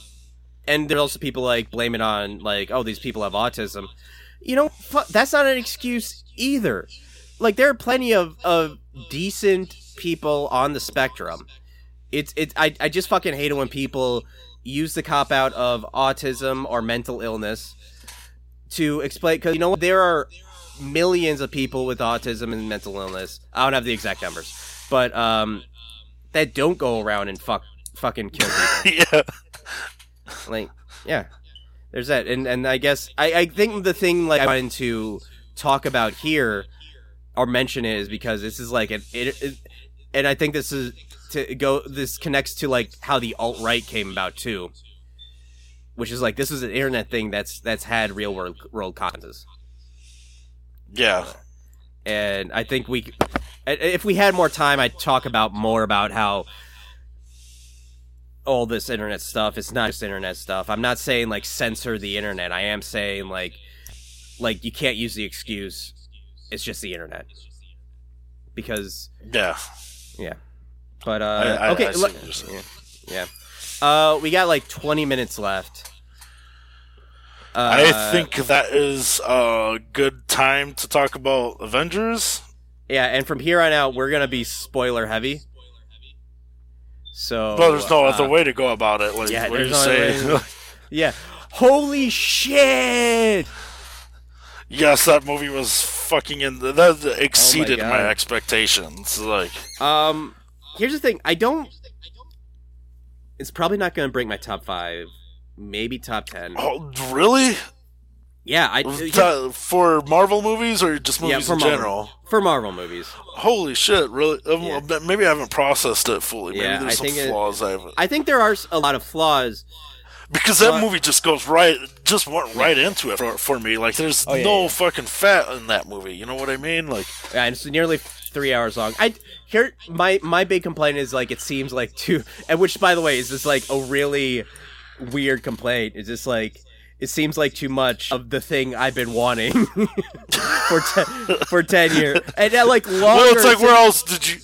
and there's also people like blame it on like oh these people have autism. You know, that's not an excuse either. Like there are plenty of of decent people on the spectrum. It's it's I I just fucking hate it when people use the cop out of autism or mental illness to explain because you know there are millions of people with autism and mental illness. I don't have the exact numbers, but um, that don't go around and fuck fucking kill people. yeah. Like, yeah, there's that, and and I guess I I think the thing like I wanted to talk about here or mention is because this is like an it, it and I think this is to go. This connects to like how the alt right came about too, which is like this is an internet thing that's that's had real world world consequences. Yeah. and I think we, if we had more time, I'd talk about more about how all this internet stuff. It's not just internet stuff. I'm not saying like censor the internet. I am saying like, like you can't use the excuse. It's just the internet because Yeah. yeah. But uh, I- I- okay, I look- what you're saying. yeah, yeah. Uh, we got like 20 minutes left. Uh, I think that is a good time to talk about Avengers. Yeah, and from here on out, we're gonna be spoiler heavy. So, Well, there's no uh, other way to go about it. Like, yeah, what do you there's no other say? way Yeah. Holy shit! yes, that movie was fucking in. The, that exceeded Oh God. my expectations. Like, Um, here's the thing. I don't. It's probably not gonna break my top five. Maybe top ten. oh, really? Yeah, I. Ta- for Marvel movies or just yeah, movies for in Marvel, general? For Marvel movies, Holy shit! Really? Um, Yeah. Maybe I haven't processed it fully. Maybe Yeah, there's I some think it- flaws I haven't. I think there are a lot of flaws. Because that movie just goes right, just went right into it for, for me. Like, there's Oh, yeah, no yeah. fucking fat in that movie. You know what I mean? Like, Yeah, and it's nearly three hours long. I here my my big complaint is like it seems like too, and which by the way is just like a really weird complaint. Is just like it seems like too much of the thing I've been wanting for ten, for ten years, and uh, like longer. well, it's like where else did you,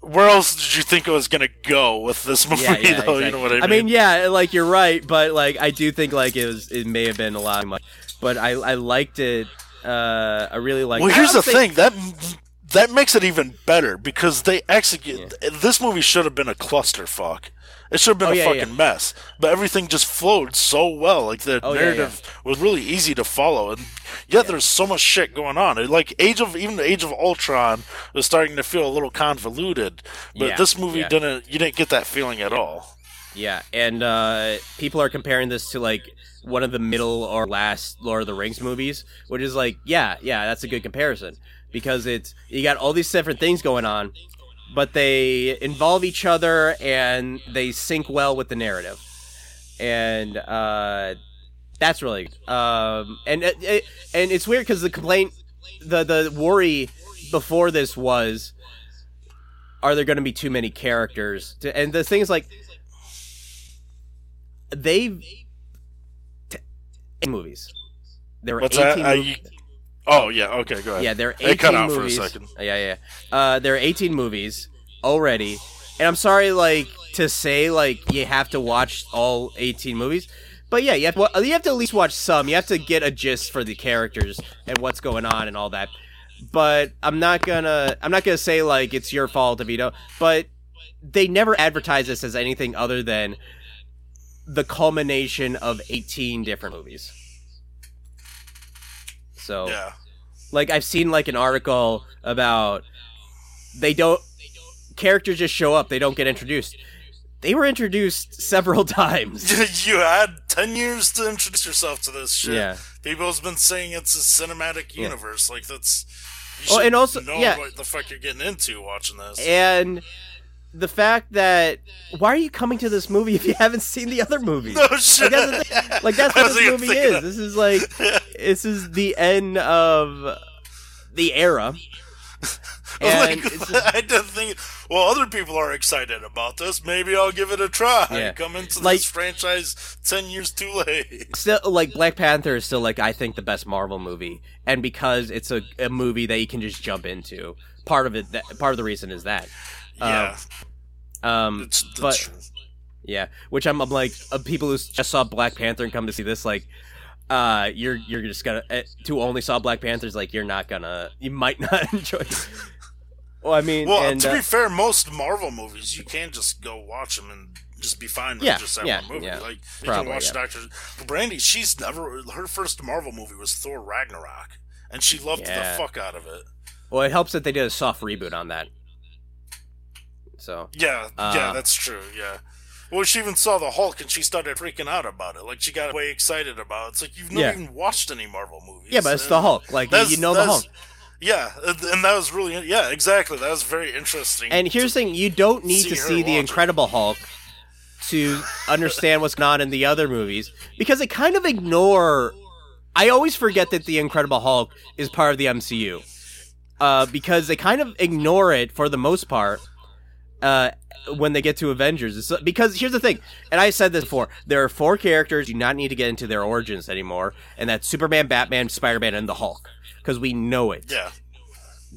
where else did you think it was gonna go with this movie? Yeah, yeah, though, you know what I mean? I mean, yeah, like you're right, but like I do think like it was it may have been a lot much, but I I liked it. Uh, I really liked. well, I here's the think- thing that that makes it even better because they execute. This movie should have been a clusterfuck. It should have been Oh, a yeah, fucking yeah. mess, but everything just flowed so well. Like the Oh, yeah, narrative was really easy to follow, and yet there's so much shit going on. It, like Age of even the Age of Ultron was starting to feel a little convoluted, but Yeah, this movie yeah. didn't. You didn't get that feeling at all. Yeah, and uh, people are comparing this to like one of the middle or last Lord of the Rings movies, which is like, yeah, yeah, that's a good comparison because it's you got all these different things going on, but they involve each other and they sync well with the narrative, and uh, that's really um, and it, it, and it's weird because the complaint, the the worry before this was. Are there going to be too many characters? To, and the thing is, like, they've t- movies. There were What's that? eighteen. Oh yeah, okay, go ahead. yeah, there are It eighteen cut out for a movies. second. Yeah, yeah. Uh, there are eighteen movies already, and I'm sorry, like to say, like you have to watch all eighteen movies. But yeah, you have, well, you have to at least watch some. You have to get a gist for the characters and what's going on and all that. But I'm not gonna I'm not gonna say like it's your fault if. But they never advertise this as anything other than the culmination of 18 different movies. So Yeah. Like I've seen like an article about they don't characters just show up, they don't get introduced. They were introduced several times. you had 10 years to introduce yourself to this shit. Yeah. People's been saying it's a cinematic universe. Like, that's. You Oh, and also- know yeah. what the fuck you're getting into watching this. And the fact that why are you coming to this movie if you haven't seen the other movies? no shit. Like that's, like, that's what this movie is. that. This is like this is the end of the era. And Like, just- I didn't think. Well, other people are excited about this. Maybe I'll give it a try. Yeah. Come into Like- this franchise ten years too late. still like Black Panther is still like I think the best Marvel movie, and because it's a, a movie that you can just jump into. Part of it, that, part of the reason is that. Yeah, Um, that's but true. yeah, which I'm, I'm like uh, people who just saw Black Panther and come to see this like. Uh, you're you're just gonna uh, who only saw Black Panthers like you're not gonna you might not enjoy. it. Well, I mean, Well, and, to uh, be fair, most Marvel movies you can just go watch them and just be fine with Yeah, just that yeah, one movie. yeah. Like you Probably, can watch yeah. Doctor Brandy. She's never her first Marvel movie was Thor Ragnarok, and she loved the fuck out of it. well, it helps that they did a soft reboot on that. So Yeah, Uh, yeah, that's true. Yeah. Well, she even saw the Hulk and she started freaking out about it. Like she got way excited about it. It's like you've never Yeah. even watched any Marvel movies. yeah, but it's the Hulk. Like you know the Hulk. Yeah, and that was really yeah, exactly. That was very interesting. And here's the thing: you don't need see to see the watch it. Incredible Hulk to understand what's going on in the other movies because they kind of ignore. I always forget that the Incredible Hulk is part of the MCU uh, because they kind of ignore it for the most part uh, when they get to Avengers. Because here's the thing, and I said this before: there are four characters you do not need to get into their origins anymore, and that's Superman, Batman, Spider-Man, and the Hulk because we know it. yeah,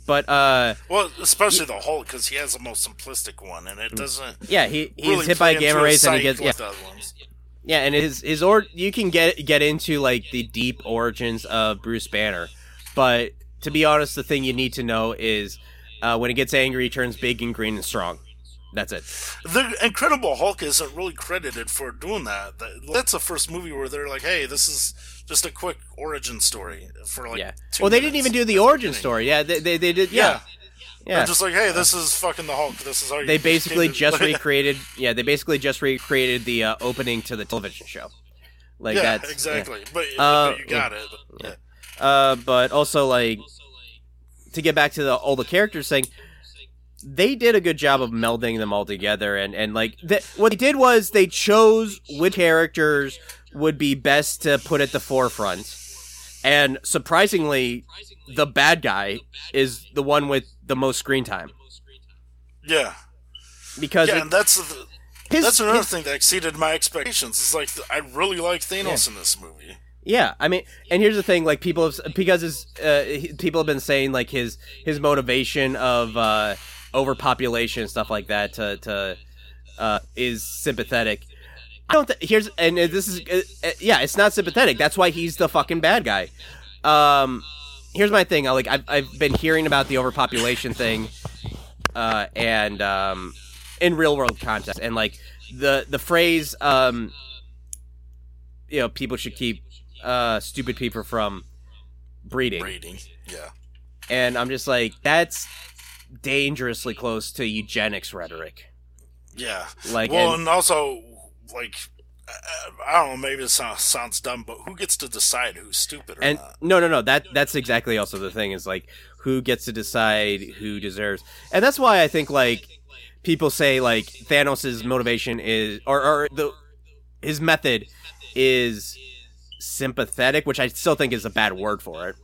But uh, well, especially the Hulk because he has the most simplistic one, and it doesn't. yeah, he he's really hit by gamma rays and he gets yeah. with the other ones. Yeah, and his his or you can get get into like the deep origins of Bruce Banner, but to be honest, the thing you need to know is uh, when he gets angry, he turns big and green and strong. That's it. The Incredible Hulk isn't really credited for doing that. That- That's the first movie where they're like, "Hey, this is just a quick origin story for like." yeah. two Well, they didn't even do the origin beginning. story. Yeah, they they, they did. Yeah, Yeah. yeah. They're just like, "Hey, this is fucking the Hulk. This is how you." they basically just recreated. Yeah, they basically just recreated the uh, opening to the television show. Like yeah, that's exactly. But, Uh, but you got it. Yeah. Uh, but also like to get back to the all the characters thing, they did a good job of melding them all together, and and like th- what they did was they chose which characters would be best to put at the forefront, and surprisingly, the bad guy is the one with the most screen time Yeah, because yeah, it- and that's the, his, that's another his- thing that exceeded my expectations. It's like I really like Thanos in this movie. Yeah, I mean, and here's the thing: like people have because his uh, he- people have been saying like his his motivation of uh, overpopulation and stuff like that to to uh, is sympathetic. I don't. Th- here's and this is uh, uh, yeah, it's not sympathetic. That's why he's the fucking bad guy. Um, here's my thing. I, like I've I've been hearing about the overpopulation thing, uh, and um, in real world context, and like the the phrase um, you know, people should keep uh, stupid people from breeding. Breeding, yeah, And I'm just like, that's dangerously close to eugenics rhetoric. yeah. Like, well, and- and, also like I, don't know. Maybe it sounds, sounds dumb, but who gets to decide who's stupid or And not? no, no, no. That that's exactly also the thing is like who gets to decide who deserves, and that's why I think like people say like Thanos' motivation is or or the his method is sympathetic, which I still think is a bad word for it,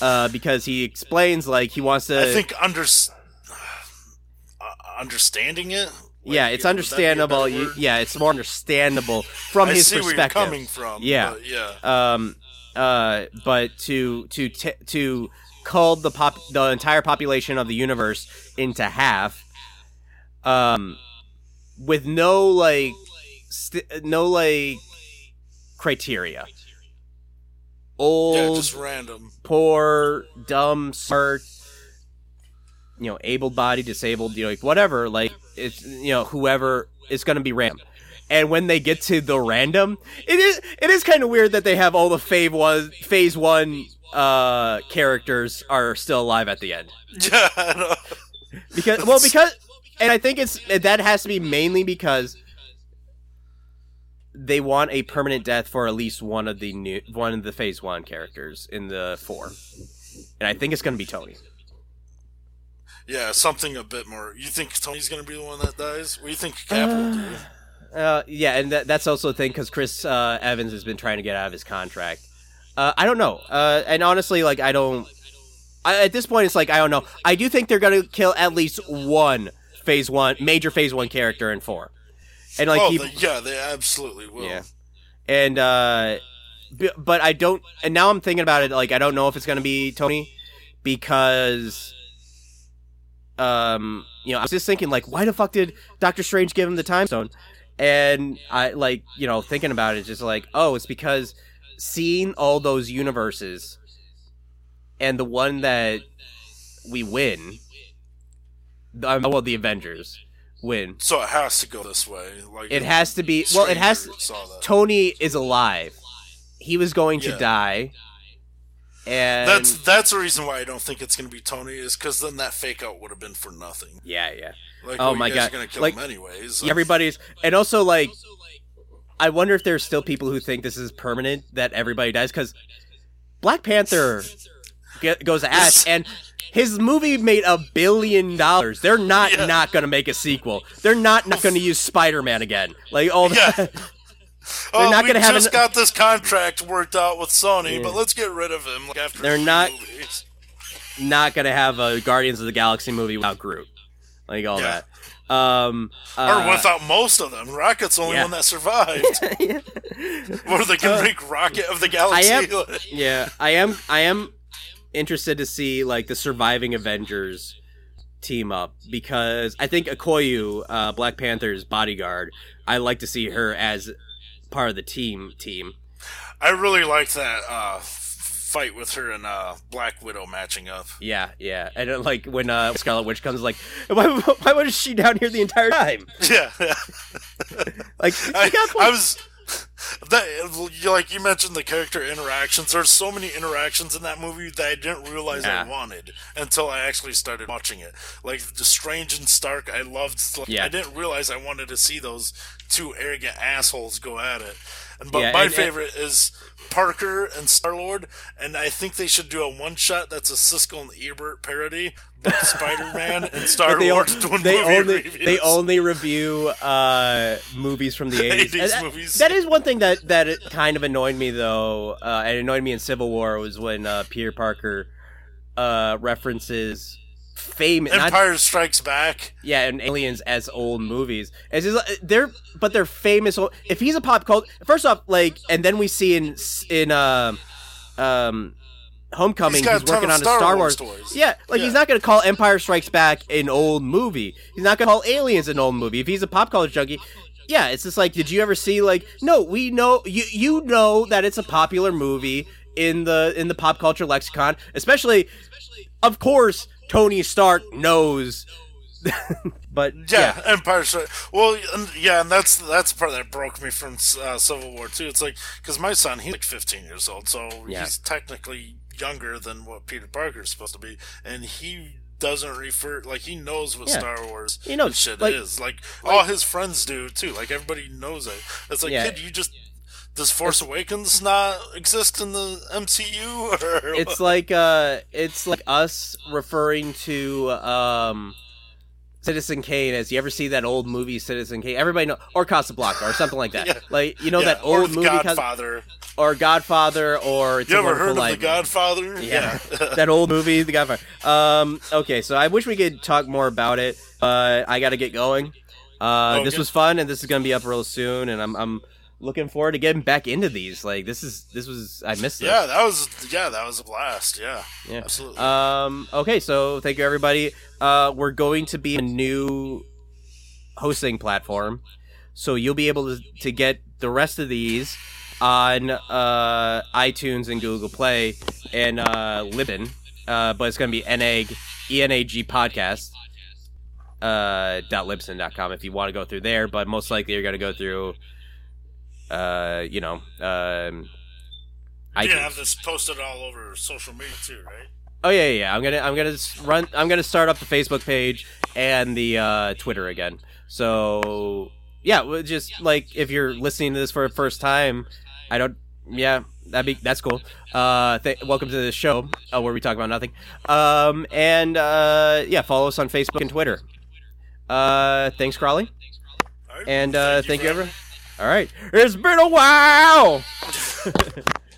uh, because he explains like he wants to. I think under uh, understanding it. like, yeah, it's would that be a better understandable. You, yeah, it's more understandable from I his see where you're perspective. coming from. Yeah. yeah. um uh but to to t- to cull the pop the entire population of the universe into half um with no like st- no like criteria old Yeah, just random. poor dumb smart you know able-bodied disabled you know like whatever like it's you know whoever it's going to be random. And when they get to the random it is it is kind of weird that they have all the phase one phase one uh characters are still alive at the end. Yeah, because well because and i think it's that has to be mainly because they want a permanent death for at least one of the new one of the phase one characters in the four and i think it's going to be tony yeah, something a bit more. You think Tony's gonna be the one that dies? What do you think Cap will do? Uh, yeah, and that, that's also the thing because Chris uh, Evans has been trying to get out of his contract. Uh, I don't know, uh, and honestly, like I don't. I, at this point, it's like I don't know. I do think they're gonna kill at least one Phase One major Phase One character in four, and like oh, the, yeah, they absolutely will. yeah, and uh, but I don't. And now I'm thinking about it. Like I don't know if it's gonna be Tony because um you know i was just thinking like why the fuck did doctor strange give him the time stone and i like you know thinking about it just like oh it's because seeing all those universes and the one that we win well the avengers win So it has to go this way. Like it has to be well it has Stranger saw tony is alive he was going to die and That's that's the reason why I don't think it's gonna be Tony is because then that fake out would have been for nothing. yeah yeah Like, Oh well, my you guys God. gonna kill Like, him anyways. so- everybody's and also like i wonder if there's still people who think this is permanent that everybody dies because black panther get, goes to Ash, and his movie made a billion dollars. They're not Yeah. not going to make a sequel. They're not not going to use Spider Man again. Like all the. Yeah. oh, not we gonna have just an- got this contract worked out with Sony, but let's get rid of him like, after. They're not- movies. not gonna have a Guardians of the Galaxy movie without Groot, like all Yeah. that. Um, uh, or without most of them. Rocket's the only yeah. one that survived. what are they gonna make Rocket of the I Galaxy? am, yeah, I am, I am interested to see like the surviving Avengers team up because I think Okoye, uh, Black Panther's bodyguard, I like to see her as part of the team. Team. I really like that uh, fight with her and uh, Black Widow matching up. Yeah, yeah, and uh, like when uh, Scarlet Witch comes, like, why, why was she down here the entire time? Yeah, Like, I, got I was that like you mentioned the character interactions. There's so many interactions in that movie that I didn't realize Yeah. I wanted until I actually started watching it. Like the Strange and Stark, I loved. Like, Yeah. I didn't realize I wanted to see those two arrogant assholes go at it. And but Yeah, my and- and- favorite is Parker and Star Lord, and I think they should do a one shot that's a Siskel and Ebert parody, but Spider Man and Star they, doing they only reviews. they only review uh, movies from the 80s. 80s that, movies. that is one thing that that kind of annoyed me though. Uh, it annoyed me in Civil War was when uh, Peter Parker uh, references famous not Empire Strikes Back. yeah, and aliens as old movies. It's just they're but they're famous. old- If he's a pop cult, first off, like, and then we see in in um um Homecoming, He's he's working on a Star Wars Wars. Yeah, like Yeah. he's not gonna call Empire Strikes Back an old movie. He's not gonna call Aliens an old movie. If he's a pop culture junkie. Yeah, it's just like, did you ever see like? No, we know you. You know that it's a popular movie in the in the pop culture lexicon, especially, of course, Tony Stark knows. but Yeah, yeah, Empire Strike. Well, yeah, and that's that's the part that broke me from uh, Civil War too. It's like because my son he's like 15 years old, so Yeah. he's technically younger than what Peter Parker is supposed to be, and he doesn't refer like he knows what Yeah. Star Wars He knows, and shit like- is. Like, all his friends do too. Like everybody knows it. It's like Yeah. kid, you just. Does Force Awakens not exist in the MCU? Or it's like uh, it's like us referring to um. Citizen Kane, as you ever see that old movie Citizen Kane? Everybody know, or Casablanca, or something like that. Yeah. Like you know Yeah, that old the movie, Cas- Godfather. or Godfather, or It's You ever heard of Life. the Godfather? Yeah, that old movie, The Godfather. Um, okay, so I wish we could talk more about it, but I got to get going. Uh, This was fun, and this is gonna be up real soon, and I'm I'm looking forward to getting back into these. Like this is this was I missed this. Yeah, that was yeah, that was a blast. Yeah, Yeah. absolutely. Um. Okay. So thank you, everybody. Uh, we're going to be a new hosting platform, so you'll be able to to get the rest of these on uh, iTunes and Google Play and uh, Libsyn. Uh, but it's going to be enag enag podcast uh dot libsyn dot com if you want to go through there but most likely you're going to go through uh you know um you iTunes. have this posted all over social media too, right? Oh yeah, yeah, yeah. I'm gonna I'm gonna run. I'm gonna start up the Facebook page and the uh, Twitter again. So yeah, well, just like if you're listening to this for the first time, I don't. Yeah, that'd be that's cool. Uh, th- welcome to the show uh, where we talk about nothing. Um, and uh, yeah, follow us on Facebook and Twitter. Uh, thanks, Crawley, right. and uh, thank you, for everyone. All right, it's been a while.